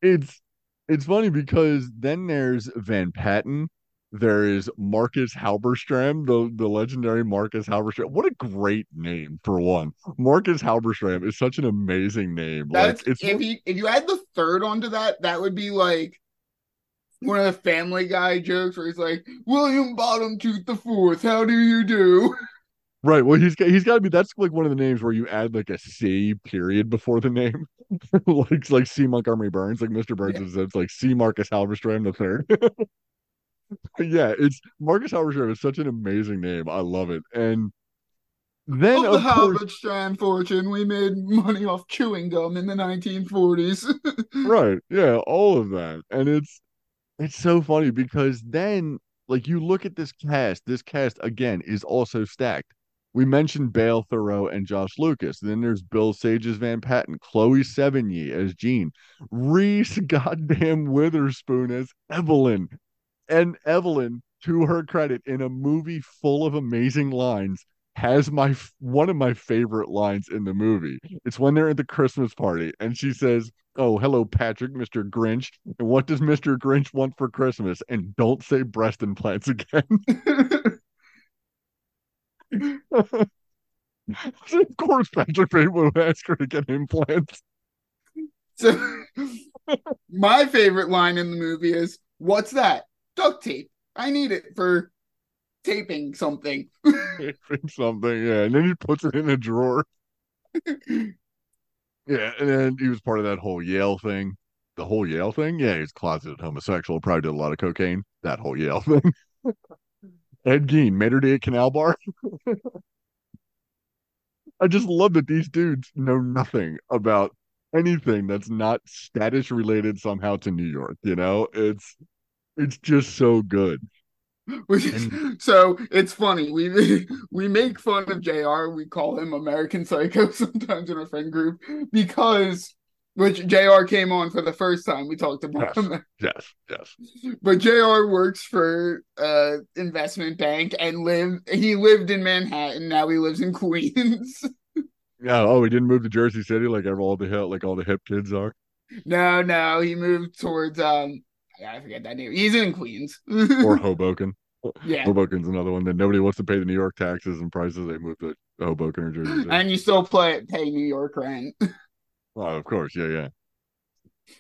it's it's funny because then there's Van Patten. There is Marcus Halberstram, the, the legendary Marcus Halberstram. What a great name for one. Marcus Halberstram is such an amazing name. That's like if you if you add the third onto that, that would be like one of the Family Guy jokes where he's like, William Bottom Tooth the Fourth, how do you do? right. Well, he's got he's got to be. That's like one of the names where you add like a C period before the name, (laughs) like like C Montgomery Burns, like Mr. Burns Yeah. is it's like C Marcus Halberstram the third. (laughs) yeah, it's Marcus Halberstram is such an amazing name. I love it. And then of the of course, Halbert Strand fortune, we made money off chewing gum in the 1940s. (laughs) right, yeah, all of that. And it's it's so funny because then like you look at this cast, this cast again is also stacked. we mentioned Bale Theroux and Josh Lucas. Then there's Bill Sages Van Patten, Chloe Sevigny as Jean, Reese (laughs) goddamn Witherspoon as Evelyn, and Evelyn, to her credit, in a movie full of amazing lines, has my one of my favorite lines in the movie. It's when they're at the Christmas party and she says, "Oh, hello, Patrick, Mr. Grinch. And what does Mr. Grinch want for Christmas?" And don't say breast implants again. (laughs) of course, Patrick Bateman would ask her to get implants. So (laughs) my favorite line in the movie is, "What's that? Duct tape. I need it for taping something." (laughs) Taping something, yeah. And then he puts it in a drawer. Yeah, and then he was part of that whole Yale thing. The whole Yale thing? Yeah, he's closeted homosexual, probably did a lot of cocaine. That whole Yale thing. (laughs) Ed Gein, Maître d' at Canal Bar. (laughs) I just love that these dudes know nothing about anything that's not status related somehow to New York. You know, it's it's just so good. Is, (laughs) so it's funny. We (laughs) we make fun of JR. We call him American Psycho (laughs) sometimes in our friend group because which JR came on for the first time. We talked about Yes. him. Yes, yes. But JR works for uh investment bank and live he lived in Manhattan. Now he lives in Queens. Yeah. Oh, he didn't move to Jersey City like all the hip, like all the hip kids are. no, no, he moved towards um I forget that name. He's in Queens. (laughs) Or Hoboken. yeah. Hoboken's another one that nobody wants to pay the New York taxes and prices. They move to Hoboken or Jersey. And you still play pay New York rent. (laughs) Oh, of course, yeah, yeah.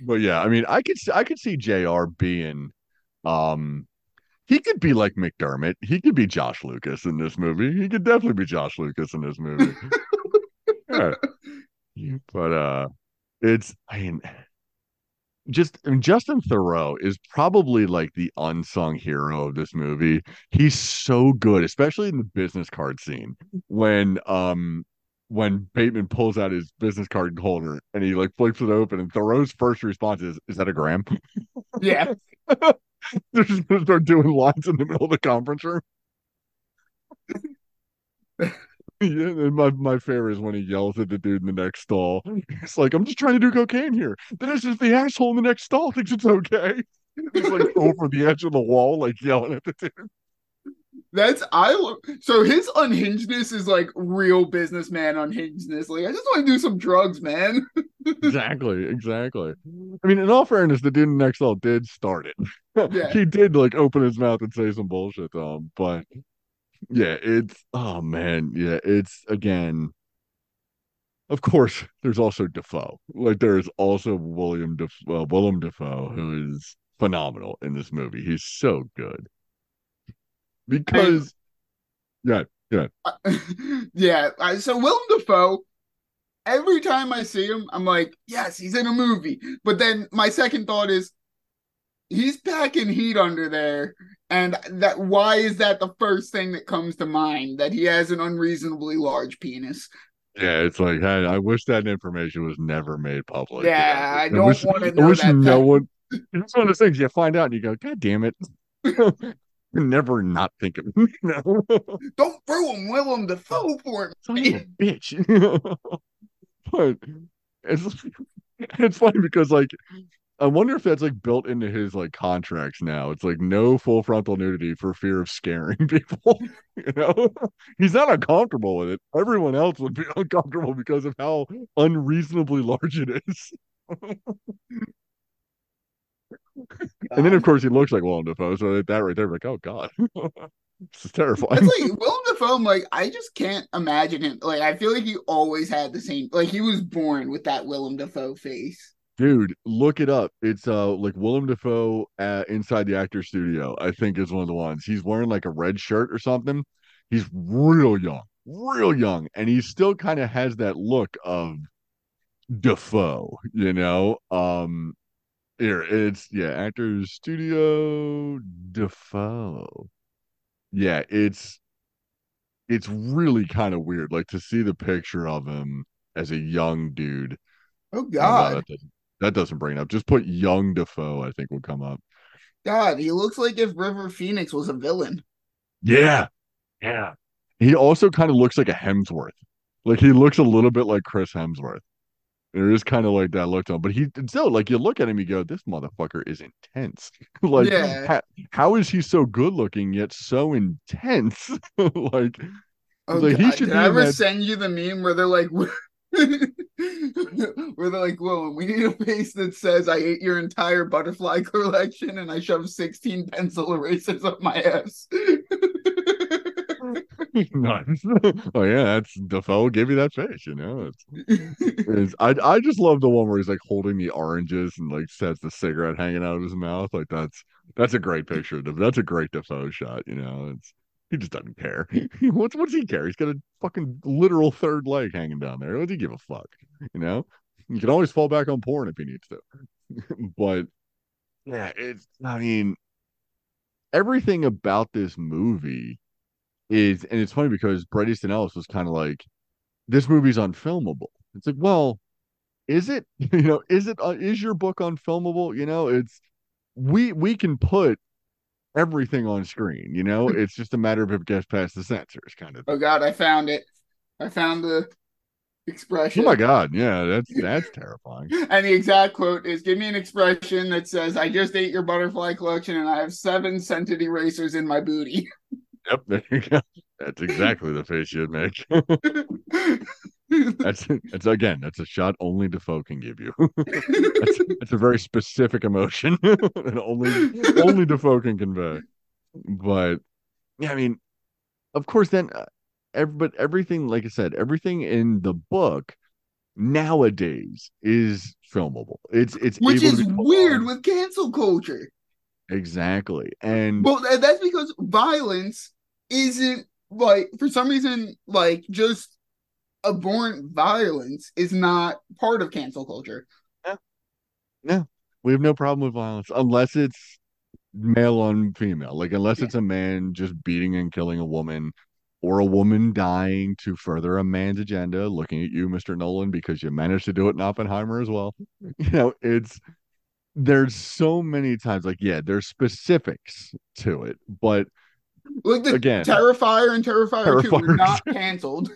But yeah, I mean, I could I could see Jr. being, um, he could be like McDermott. He could be Josh Lucas in this movie. He could definitely be Josh Lucas in this movie. (laughs) yeah. But uh, it's I mean, just I mean, Justin Theroux is probably like the unsung hero of this movie. He's so good, especially in the business card scene when um when Bateman pulls out his business card holder and he like flips it open and Theroux's first response is, "Is that a gram?" yeah. (laughs) They're just gonna start doing lines in the middle of the conference room. (laughs) Yeah, (laughs) and my, my favorite is when he yells at the dude in the next stall. He's like, I'm just trying to do cocaine here. Then it's just the asshole in the next stall thinks it's okay. He's like (laughs) over the edge of the wall, like yelling at the dude. That's I so his unhingedness is like real businessman unhingedness. Like I just want to do some drugs, man. (laughs) Exactly, exactly. I mean, in all fairness, the dude in the next stall did start it. Yeah. he did like open his mouth and say some bullshit to him, but yeah, it's oh man, yeah, it's again. Of course, there's also Dafoe. Like there is also William Dafoe, uh, Willem Dafoe, who is phenomenal in this movie. He's so good because, yeah, yeah, (laughs) yeah. I, so Willem Dafoe, every time I see him, I'm like, yes, he's in a movie. But then my second thought is, he's packing heat under there, and that why is that the first thing that comes to mind that he has an unreasonably large penis? yeah. It's like I, I wish that information was never made public. Yeah, I I don't wish- wanna I wish that no one. It's one of those things you find out and you go, God damn it. (laughs) Never not think of. (laughs) You know? Don't ruin Willem Dafoe for me. bitch. (laughs) but it's it's funny because like I wonder if that's like built into his like contracts now. It's like no full frontal nudity for fear of scaring (laughs) people. You know, he's not uncomfortable with it. Everyone else would be (laughs) uncomfortable because of how unreasonably large it is. (laughs) And then of course he looks like Willem Dafoe, so that right there, like, oh god, this is terrifying. It's like Willem Dafoe. I'm like, I just can't imagine him. Like, I feel like he always had the same. Like, he was born with that Willem Dafoe face. Dude, look it up. It's uh like Willem Dafoe uh, inside the actor studio. I think is one of the ones. He's wearing like a red shirt or something. He's real young, real young, and he still kind of has that look of Dafoe. You know, um, here it's yeah, actors studio Dafoe. Yeah, it's it's really kind of weird, like to see the picture of him as a young dude. Oh Oh, God, that doesn't that doesn't bring it up. Just put young Dafoe, I think would come up. God, he looks like if River Phoenix was a villain. Yeah. Yeah. he also kind of looks like a Hemsworth. Like he looks a little bit like Chris Hemsworth. There is kind of like that look to him, but he still like you look at him, you go, "This motherfucker is intense." (laughs) like, Yeah. ha- how is he so good looking yet so intense? (laughs) like, Oh, Like, he should did I ever that- send you the meme where they're like, (laughs) (laughs) where they're like, "Well, we need a face that says I ate your entire butterfly collection and I shoved sixteen pencil erasers up my ass." (laughs) nice. oh yeah, that's Dafoe give you that face, you know. It's, it's I I just love the one where he's like holding the oranges and like says the cigarette hanging out of his mouth. Like that's that's a great picture. That's a great Dafoe shot, you know. It's he just doesn't care. (laughs) what's what's he care? He's got a fucking literal third leg hanging down there. What does he give a fuck? You know? you can always fall back on porn if he needs to. (laughs) but yeah, it's I mean everything about this movie is and it's funny because Bret Easton Ellis was kind of like, this movie's unfilmable. It's like, well, is it? (laughs) You know, is it? Uh, is your book unfilmable? You know, it's we we can put everything on screen. You know, (laughs) it's just a matter of if it gets past the censors, kind of. oh God, I found it. I found the expression. Oh my god, yeah, that's (laughs) that's terrifying. And the exact quote is give me an expression that says, I just ate your butterfly collection and I have seven scented erasers in my booty. Yep, there you go. That's exactly the face you'd make. (laughs) That's that's again, that's a shot only Dafoe can give you. (laughs) that's, (laughs) that's a very specific emotion (laughs) and only only Dafoe can convey. But yeah, I mean, of course, then, uh, ev- but everything, like I said, everything in the book nowadays is filmable. It's it's Which is weird on- with cancel culture. exactly, and Well, that's because violence isn't like for some reason like just abhorrent violence is not part of cancel culture. No, no, we have no problem with violence unless it's male on female. Like unless it's a man just beating and killing a woman or a woman dying to further a man's agenda, looking at you, Mr. Nolan, because you managed to do it in Oppenheimer as well. (laughs) You know, it's there's so many times like yeah, there's specifics to it, but Like the Again, Terrifier and Terrifier 2 were not (laughs) canceled.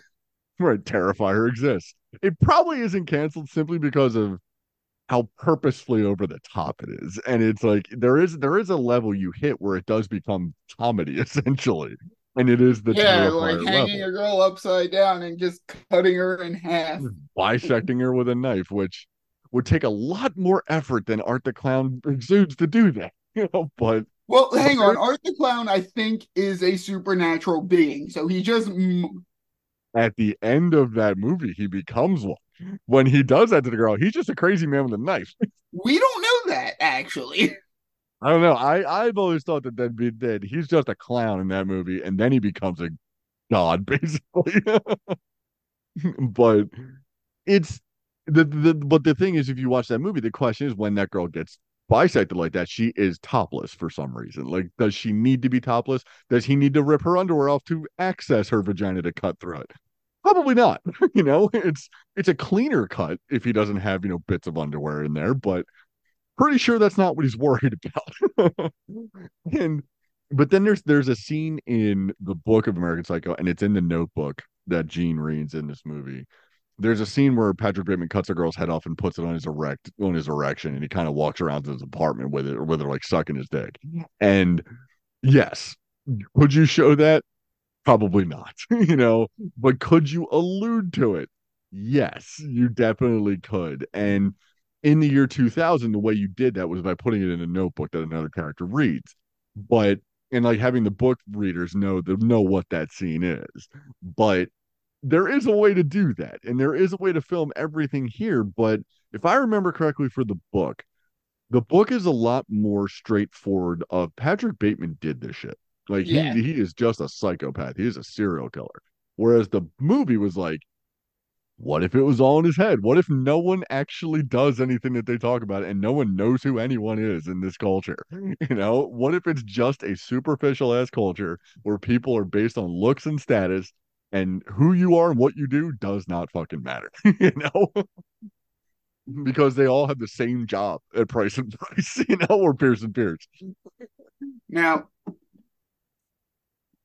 Right, Terrifier exists. It probably isn't canceled simply because of how purposefully over the top it is. And it's like there is there is a level you hit where it does become comedy (laughs) essentially. And it is the yeah, like hanging level. a girl upside down and just cutting her in half. Mm-hmm. bisecting her with a knife, which would take a lot more effort than Art the Clown exudes to do that. (laughs) You know, but Well, hang (laughs) on. Art the Clown, I think, is a supernatural being. So he just m- at the end of that movie, he becomes one. When he does that to the girl, he's just a crazy man with a knife. we don't know that actually. (laughs) I don't know. I I've always thought that that'd be dead. He's just a clown in that movie, and then he becomes a god, (laughs) basically. (laughs) but it's the the but the thing is, if you watch that movie, the question is when that girl gets bisected like that, she is topless for some reason. Like, does she need to be topless? Does he need to rip her underwear off to access her vagina to cut through it? Probably not. (laughs) you know, it's it's a cleaner cut if he doesn't have you know bits of underwear in there, but pretty sure that's not what he's (laughs) worried about. and but then there's there's a scene in the book of American Psycho, and it's in the notebook that Jean reads in this movie. There's a scene where Patrick Bateman cuts a girl's head off and puts it on his erect on his erection, and he kind of walks around to his apartment with it, or with it like sucking his dick. And yes, could you show that? Probably not, (laughs) you know, but could you allude to it? Yes, you definitely could. And in the year 2000, the way you did that was by putting it in a notebook that another character reads. But and like having the book readers know the know what that scene is. But there is a way to do that, and there is a way to film everything here. But if I remember correctly for the book, the book is a lot more straightforward. Of Patrick Bateman did this shit. Like Yeah. he he is just a psychopath. He is a serial killer. Whereas the movie was like, what if it was all in his head? What if no one actually does anything that they talk about and no one knows who anyone is in this culture? (laughs) You know, what if it's just a superficial ass culture where people are based on looks and status and who you are and what you do does not fucking matter, (laughs) you know? because they all have the same job at Price and Price, (laughs) you know, or Pearson Pierce. Now,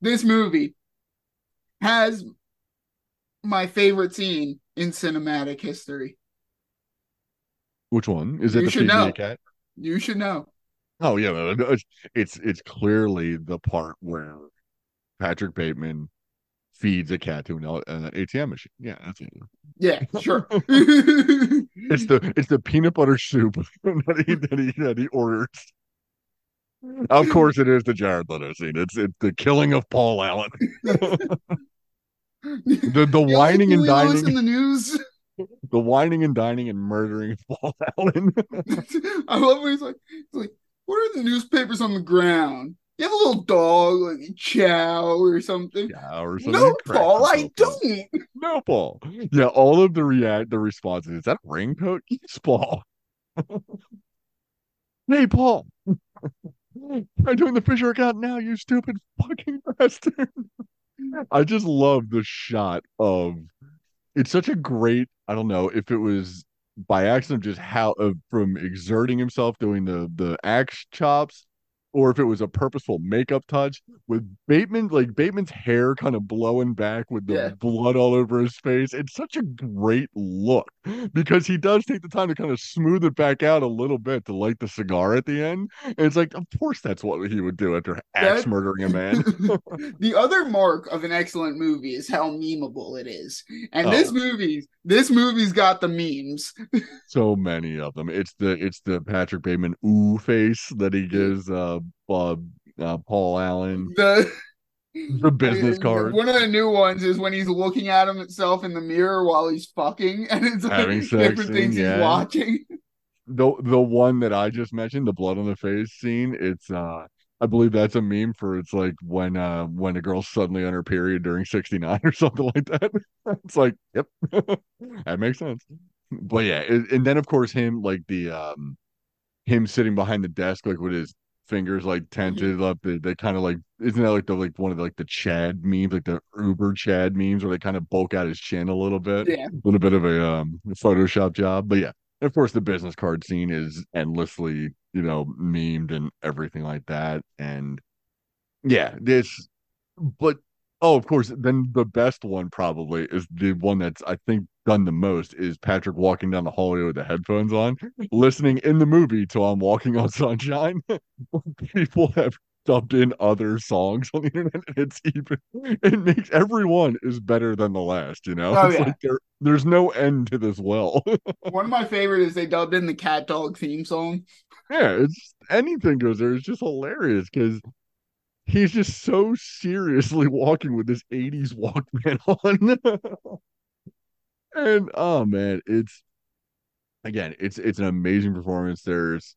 this movie has my favorite scene in cinematic history. Which one is it? You The should know. cat? You should know. Oh yeah, no, no, it's it's it's clearly the part where Patrick Bateman feeds a cat to an, an ATM machine. Yeah, that's it. Yeah, sure. (laughs) (laughs) It's the it's the peanut butter soup (laughs) that he that he that he orders. Of course, it is the Jared Leto scene. It's it's the killing of Paul Allen. the the only whining and we know is dining, in the news. the whining and dining and murdering Paul Allen. I love when he's like, he's like, what are the newspapers on the ground? You have a little dog, like a chow or something. yeah, or something. no, Paul, I don't. No, Paul. Yeah, all of the react the responses. Is that a raincoat? Yes, Paul. (laughs) hey, Paul. (laughs) I'm doing the Fisher account now, you stupid fucking (laughs) bastard. I just love the shot of it's such a great, I don't know if it was by accident just how uh, from exerting himself doing the the axe chops or if it was a purposeful makeup touch with Bateman like Bateman's hair kind of blowing back with the Yeah. blood all over his face. It's such a great look because he does take the time to kind of smooth it back out a little bit to light the cigar at the end. And it's like, of course, that's what he would do after axe murdering a man. (laughs) the other mark of an excellent movie is how memeable it is. And Oh. this movie, this movie's got the memes. (laughs) so many of them. It's the it's the Patrick Bateman ooh face that he gives uh, uh, uh Paul Allen. The The business card. One of the new ones is when he's looking at himself in the mirror while he's fucking, (laughs) and it's like Having sex different scene, things yeah. he's watching. the the one that I just mentioned, the blood on the face scene, it's uh I believe that's a meme for it's like when uh when a girl's suddenly on her period during 69 or (laughs) something like that. (laughs) it's like, yep. that makes sense. But yeah, it, and then of course him like the um him sitting behind the desk like with his fingers like tented up they, they kind of like isn't that like the like one of the, like the Chad memes like the Uber Chad memes where they kind of bulk out his chin a little bit Yeah. a little bit of a um Photoshop job but yeah of course, the business card scene is endlessly, you know, memed and everything like that. And yeah, this, but oh, of course, then the best one probably is the one that's I think done the most is Patrick walking down the hallway with the headphones on, listening in the movie to "I'm Walking on Sunshine." (laughs) People have dubbed in other songs on the internet, and it's even it makes everyone is better than the last. You know, Oh, it's yeah. like there, there's no end to this well. (laughs) One of my favorite is they dubbed in the cat dog theme song. Yeah, it's anything goes there. It's just hilarious because he's just so seriously walking with this 80s Walkman (laughs) on. And oh man, it's again, it's it's an amazing performance. There's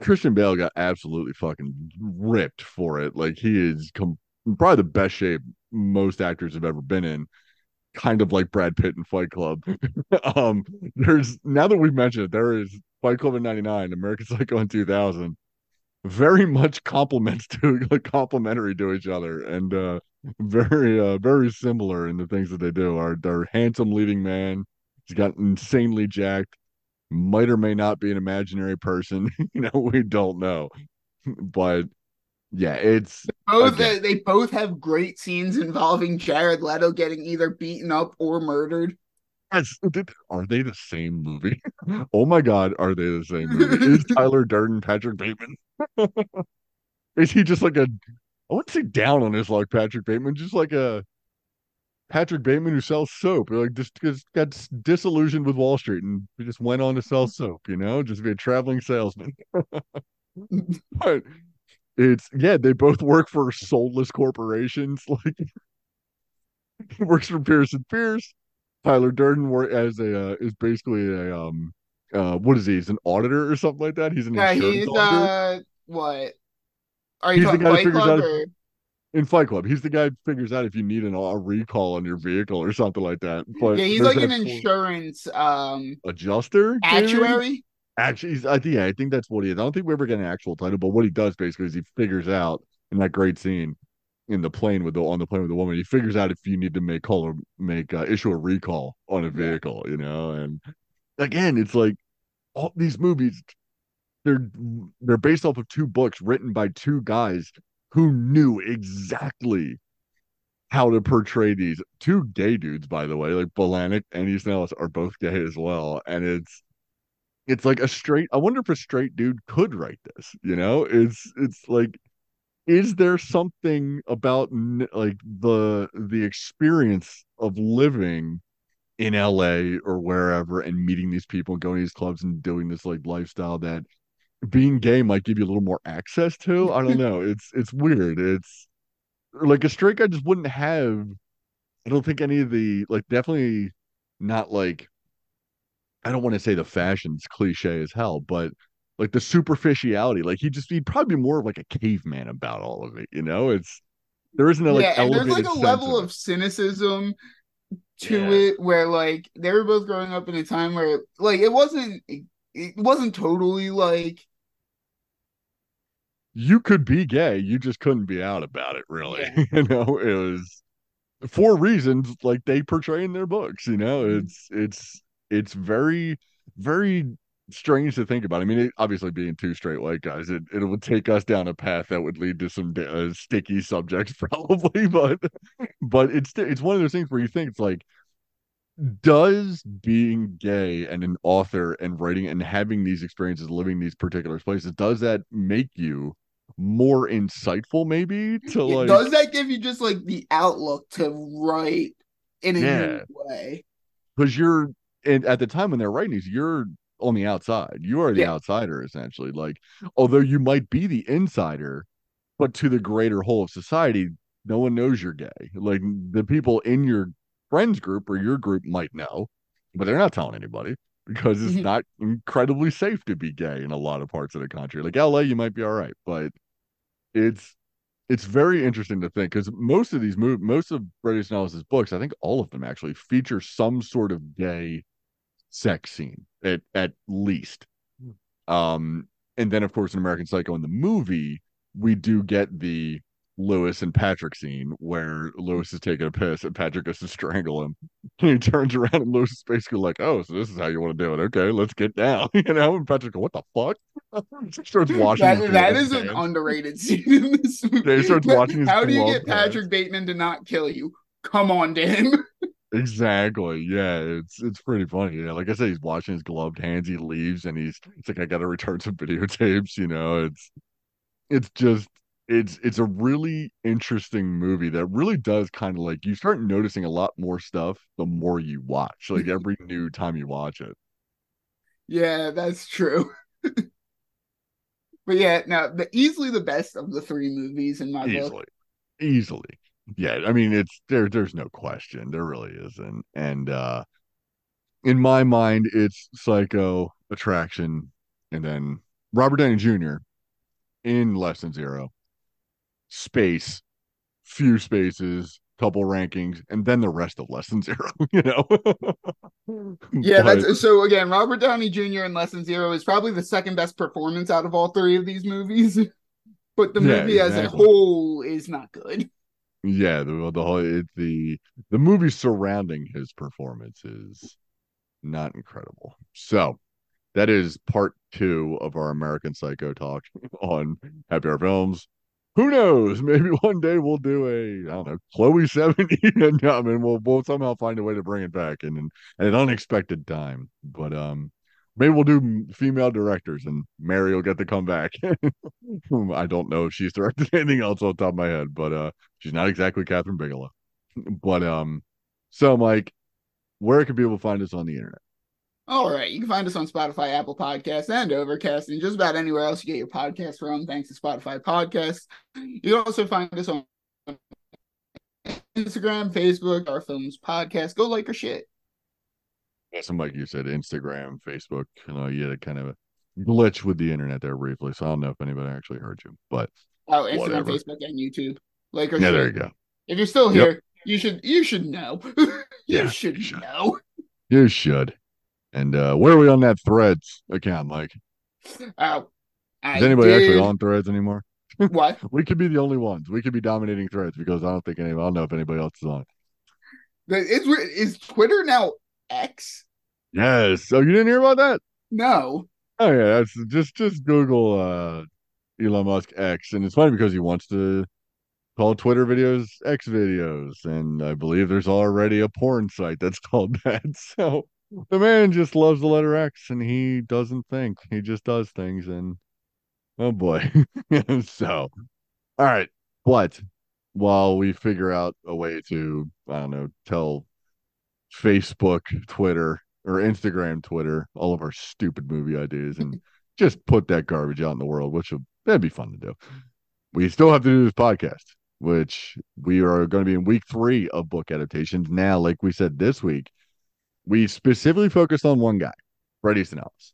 Christian Bale got absolutely fucking ripped for it. Like he is com- probably the best shape most actors have ever been in. Kind of like Brad Pitt in Fight Club. (laughs) um, there's now that we've mentioned it, there is Fight Club in '99, American Psycho in 2000. Very much complements to (laughs) like complementary to each other, and uh, very uh, very similar in the things that they do. Our our handsome leading man, he's got insanely jacked, might or may not be an imaginary person. (laughs) you know, we don't know, but yeah, it's Both Okay. they, they both have great scenes involving Jared Leto getting either beaten up or murdered. Yes, are they the same movie? (laughs) Oh my God, are they the same movie? Is Tyler Durden Patrick Bateman? (laughs) Is he just like a? I wouldn't say down on his luck, Patrick Bateman, just like a Patrick Bateman who sells soap. Like just just got disillusioned with Wall Street and he just went on to sell soap. You know, just be a traveling salesman. (laughs) but it's yeah, they both work for soulless corporations. (laughs) Like he works for Pearson Pierce. Tyler Durden work as a uh, is basically a um uh what is he? He's an auditor or something like that. He's an Yeah, he's auditor uh what? Are you He's the guy Fight Club out- or in Fight Club. He's the guy who figures out if you need an, a recall on your vehicle or something like that. But yeah, he's like an insurance um adjuster, actuary. Actually, he's, I think yeah, I think that's what he is. I don't think we ever get an actual title, but what he does basically is he figures out in that great scene in the plane with the on the plane with the woman, he figures out if you need to make call or make uh, issue a recall on a vehicle, you know. And again, it's like all these movies, they're they're based off of two books written by two guys who knew exactly how to portray these two gay dudes, by the way, like Palahniuk and Easton Ellis are both gay as well, and it's it's like a straight. I wonder if a straight dude could write this. You know, it's it's like, is there something about like the the experience of living in LA or wherever and meeting these people and going to these clubs and doing this like lifestyle that being gay might give you a little more access to. I don't (laughs) know. It's it's weird. It's like a straight guy just wouldn't have. I don't think any of the like definitely not like. I don't want to say the fashion's cliche as hell, but like the superficiality, like he just he'd probably be more of like a caveman about all of it. You know, it's there isn't a like yeah, and there's like a level of of cynicism to Yeah. it where like they were both growing up in a time where like it wasn't it, it wasn't totally like you could be gay, you just couldn't be out about it, really. Yeah. (laughs) you know, it was for reasons like they portray in their books. You know, Mhm. it's it's it's very very strange to think about. I mean, it, obviously, being two straight white guys, it it would take us down a path that would lead to some uh, sticky subjects, (laughs) probably. But but it's it's one of those things where you think it's like does being gay and an author and writing and having these experiences living these particular places does that make you more insightful maybe to like does that give you just like the outlook to write in a Yeah. new way? because you're and at the time when they're writing these you're on the outside you are the Yeah. outsider essentially like although you might be the insider but to the greater whole of society no one knows you're gay like the people in your friends group or your group might know but they're not telling anybody because it's Mhm. not incredibly safe to be gay in a lot of parts of the country like la you might be all right but it's it's very interesting to think because most of these move most of Bret Easton Ellis's books, I think all of them actually feature some sort of gay sex scene at at least. Um, and then of course in American Psycho in the movie, we do get the Lewis and Patrick scene where Lewis is taking a piss and Patrick goes to strangle him. And (laughs) he hmm. turns around and Lewis is basically like, Oh, so this is how you want to do it. Okay, let's get down. (laughs) You know, and Patrick go, What the fuck? (laughs) starts washing That, that is an underrated scene in this movie. Yeah, he starts watching his How do you get hands. Patrick Bateman to not kill you? Come on, Dan. Exactly. Yeah, it's it's pretty funny. Yeah, like I said, he's washing his gloved hands. He leaves, and he's it's like I got to return some videotapes. You know, it's it's just it's it's a really interesting movie that really does kind of like you start noticing a lot more stuff the more you watch. Like (laughs) every new time you watch it. Yeah, that's true. (laughs) but yeah, now the, easily the best of the three movies in my book. easily easily yeah i mean it's there there's no question there really isn't and uh in my mind it's psycho attraction and then robert downey jr in less than zero space few spaces couple rankings and then the rest of Lesson (laughs) zero you know (laughs) Yeah, But- that's so again, Robert Downey Jr. in Less Than Zero is probably the second best performance out of all three of these movies. (laughs) But the Yeah, movie as a whole is not good. Yeah, the the whole it, the the movie surrounding his performance is not incredible. So that is part two of our American Psycho talk on Happy Hour Films. Who knows? (laughs) Maybe one day we'll do a I don't know Chloe (laughs) Sevigny, and I mean we'll we'll somehow find a way to bring it back in, in an unexpected time. But um, maybe we'll do female directors, and Mary will get to come back. (laughs) I don't know if she's directed anything else off the top of my head, but uh, she's not exactly Kathryn Bigelow. But um, so Mike, where can people find us on the internet? All right, you can find us on Spotify, Apple Podcasts, and Overcast, and just about anywhere else you get your podcast from. Thanks to Spotify Podcasts. You can also find us on Instagram, Facebook, our films podcast. Go like our shit. So like you said Instagram, Facebook. You know, you had a kind of a glitch with the internet there briefly, so I don't know if anybody actually heard you, but Oh, Instagram, Whatever. Facebook, and YouTube. Like our yeah, shit. there you go. If you're still Yep. here, you should you should know. (laughs) you Yeah, should you should. know. You should. And uh where are we on that Threads account, Mike? Oh, I Is anybody actually on Threads anymore? (laughs) what? We could be the only ones. We could be dominating Threads because I don't think any. I don't know if anybody else is on. Is is Twitter now X? Yes. So you didn't hear about that? No. Oh yeah, that's just just Google uh Elon Musk X, and it's funny because he wants to call Twitter videos X videos, and I believe there's already a porn site that's (laughs) called that. So the man just loves the letter X, and he doesn't think he just does things, and oh boy. (laughs) so, all right, but while we figure out a way to I don't know tell Facebook, Twitter, or Instagram, Twitter, all of our stupid movie ideas, and (laughs) just put that garbage out in the world, which would that'd be fun to do. We still have to do this podcast, which we are going to be in week three of book adaptations. Now, like we said this week, we specifically focused on one guy, Easton Ellis.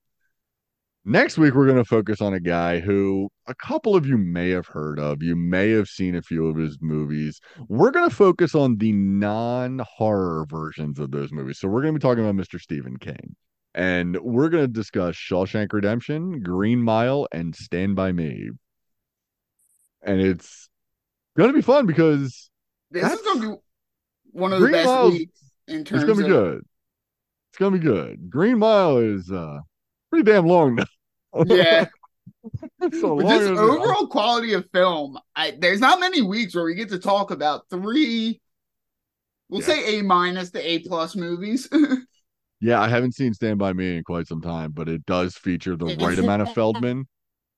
Next week, we're going to focus on a guy who a couple of you may have heard of. You may have seen a few of his movies. We're going to focus on the non horror versions of those movies. So, we're going to be talking about Mr. Stephen King. And we're going to discuss Shawshank Redemption, Green Mile, and Stand By Me. And it's going to be fun because This is going to be one of the Green best Mile's- weeks in it's going to be of good. To be good. Green Mile is uh, pretty damn long now. yeah. (laughs) so long just overall quality of film, I there's not many weeks where we get to talk about three, we'll Yeah. say A minus to A plus movies. (laughs) Yeah, I haven't seen Stand By Me in quite some time, but it does feature the right amount of Feldman.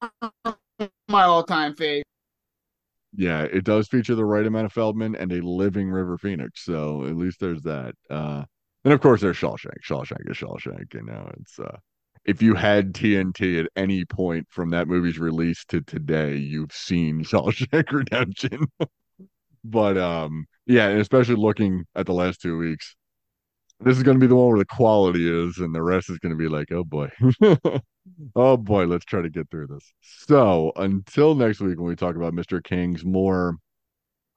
(laughs) My all time favorite. Yeah, it does feature the right amount of Feldman and a living River Phoenix. So at least there's that. Uh and of course there's Shawshank. Shawshank is Shawshank, you know. It's uh if you had TNT at any point from that movie's release to today, you've seen (laughs) Shawshank Redemption. but um yeah, and especially looking at the last two weeks, this is going to be the one where the quality is, and the rest is going to be like, oh boy, (laughs) oh boy, let's try to get through this. So until next week, when we talk about Mr. King's more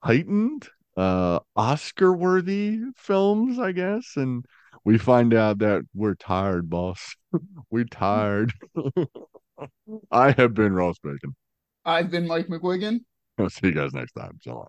heightened, uh, Oscar-worthy films, I guess, and we find out that we're tired, boss. (laughs) we're tired. (laughs) I have been Ross Bacon. I've been Mike McWigan. I'll see you guys next time. So long.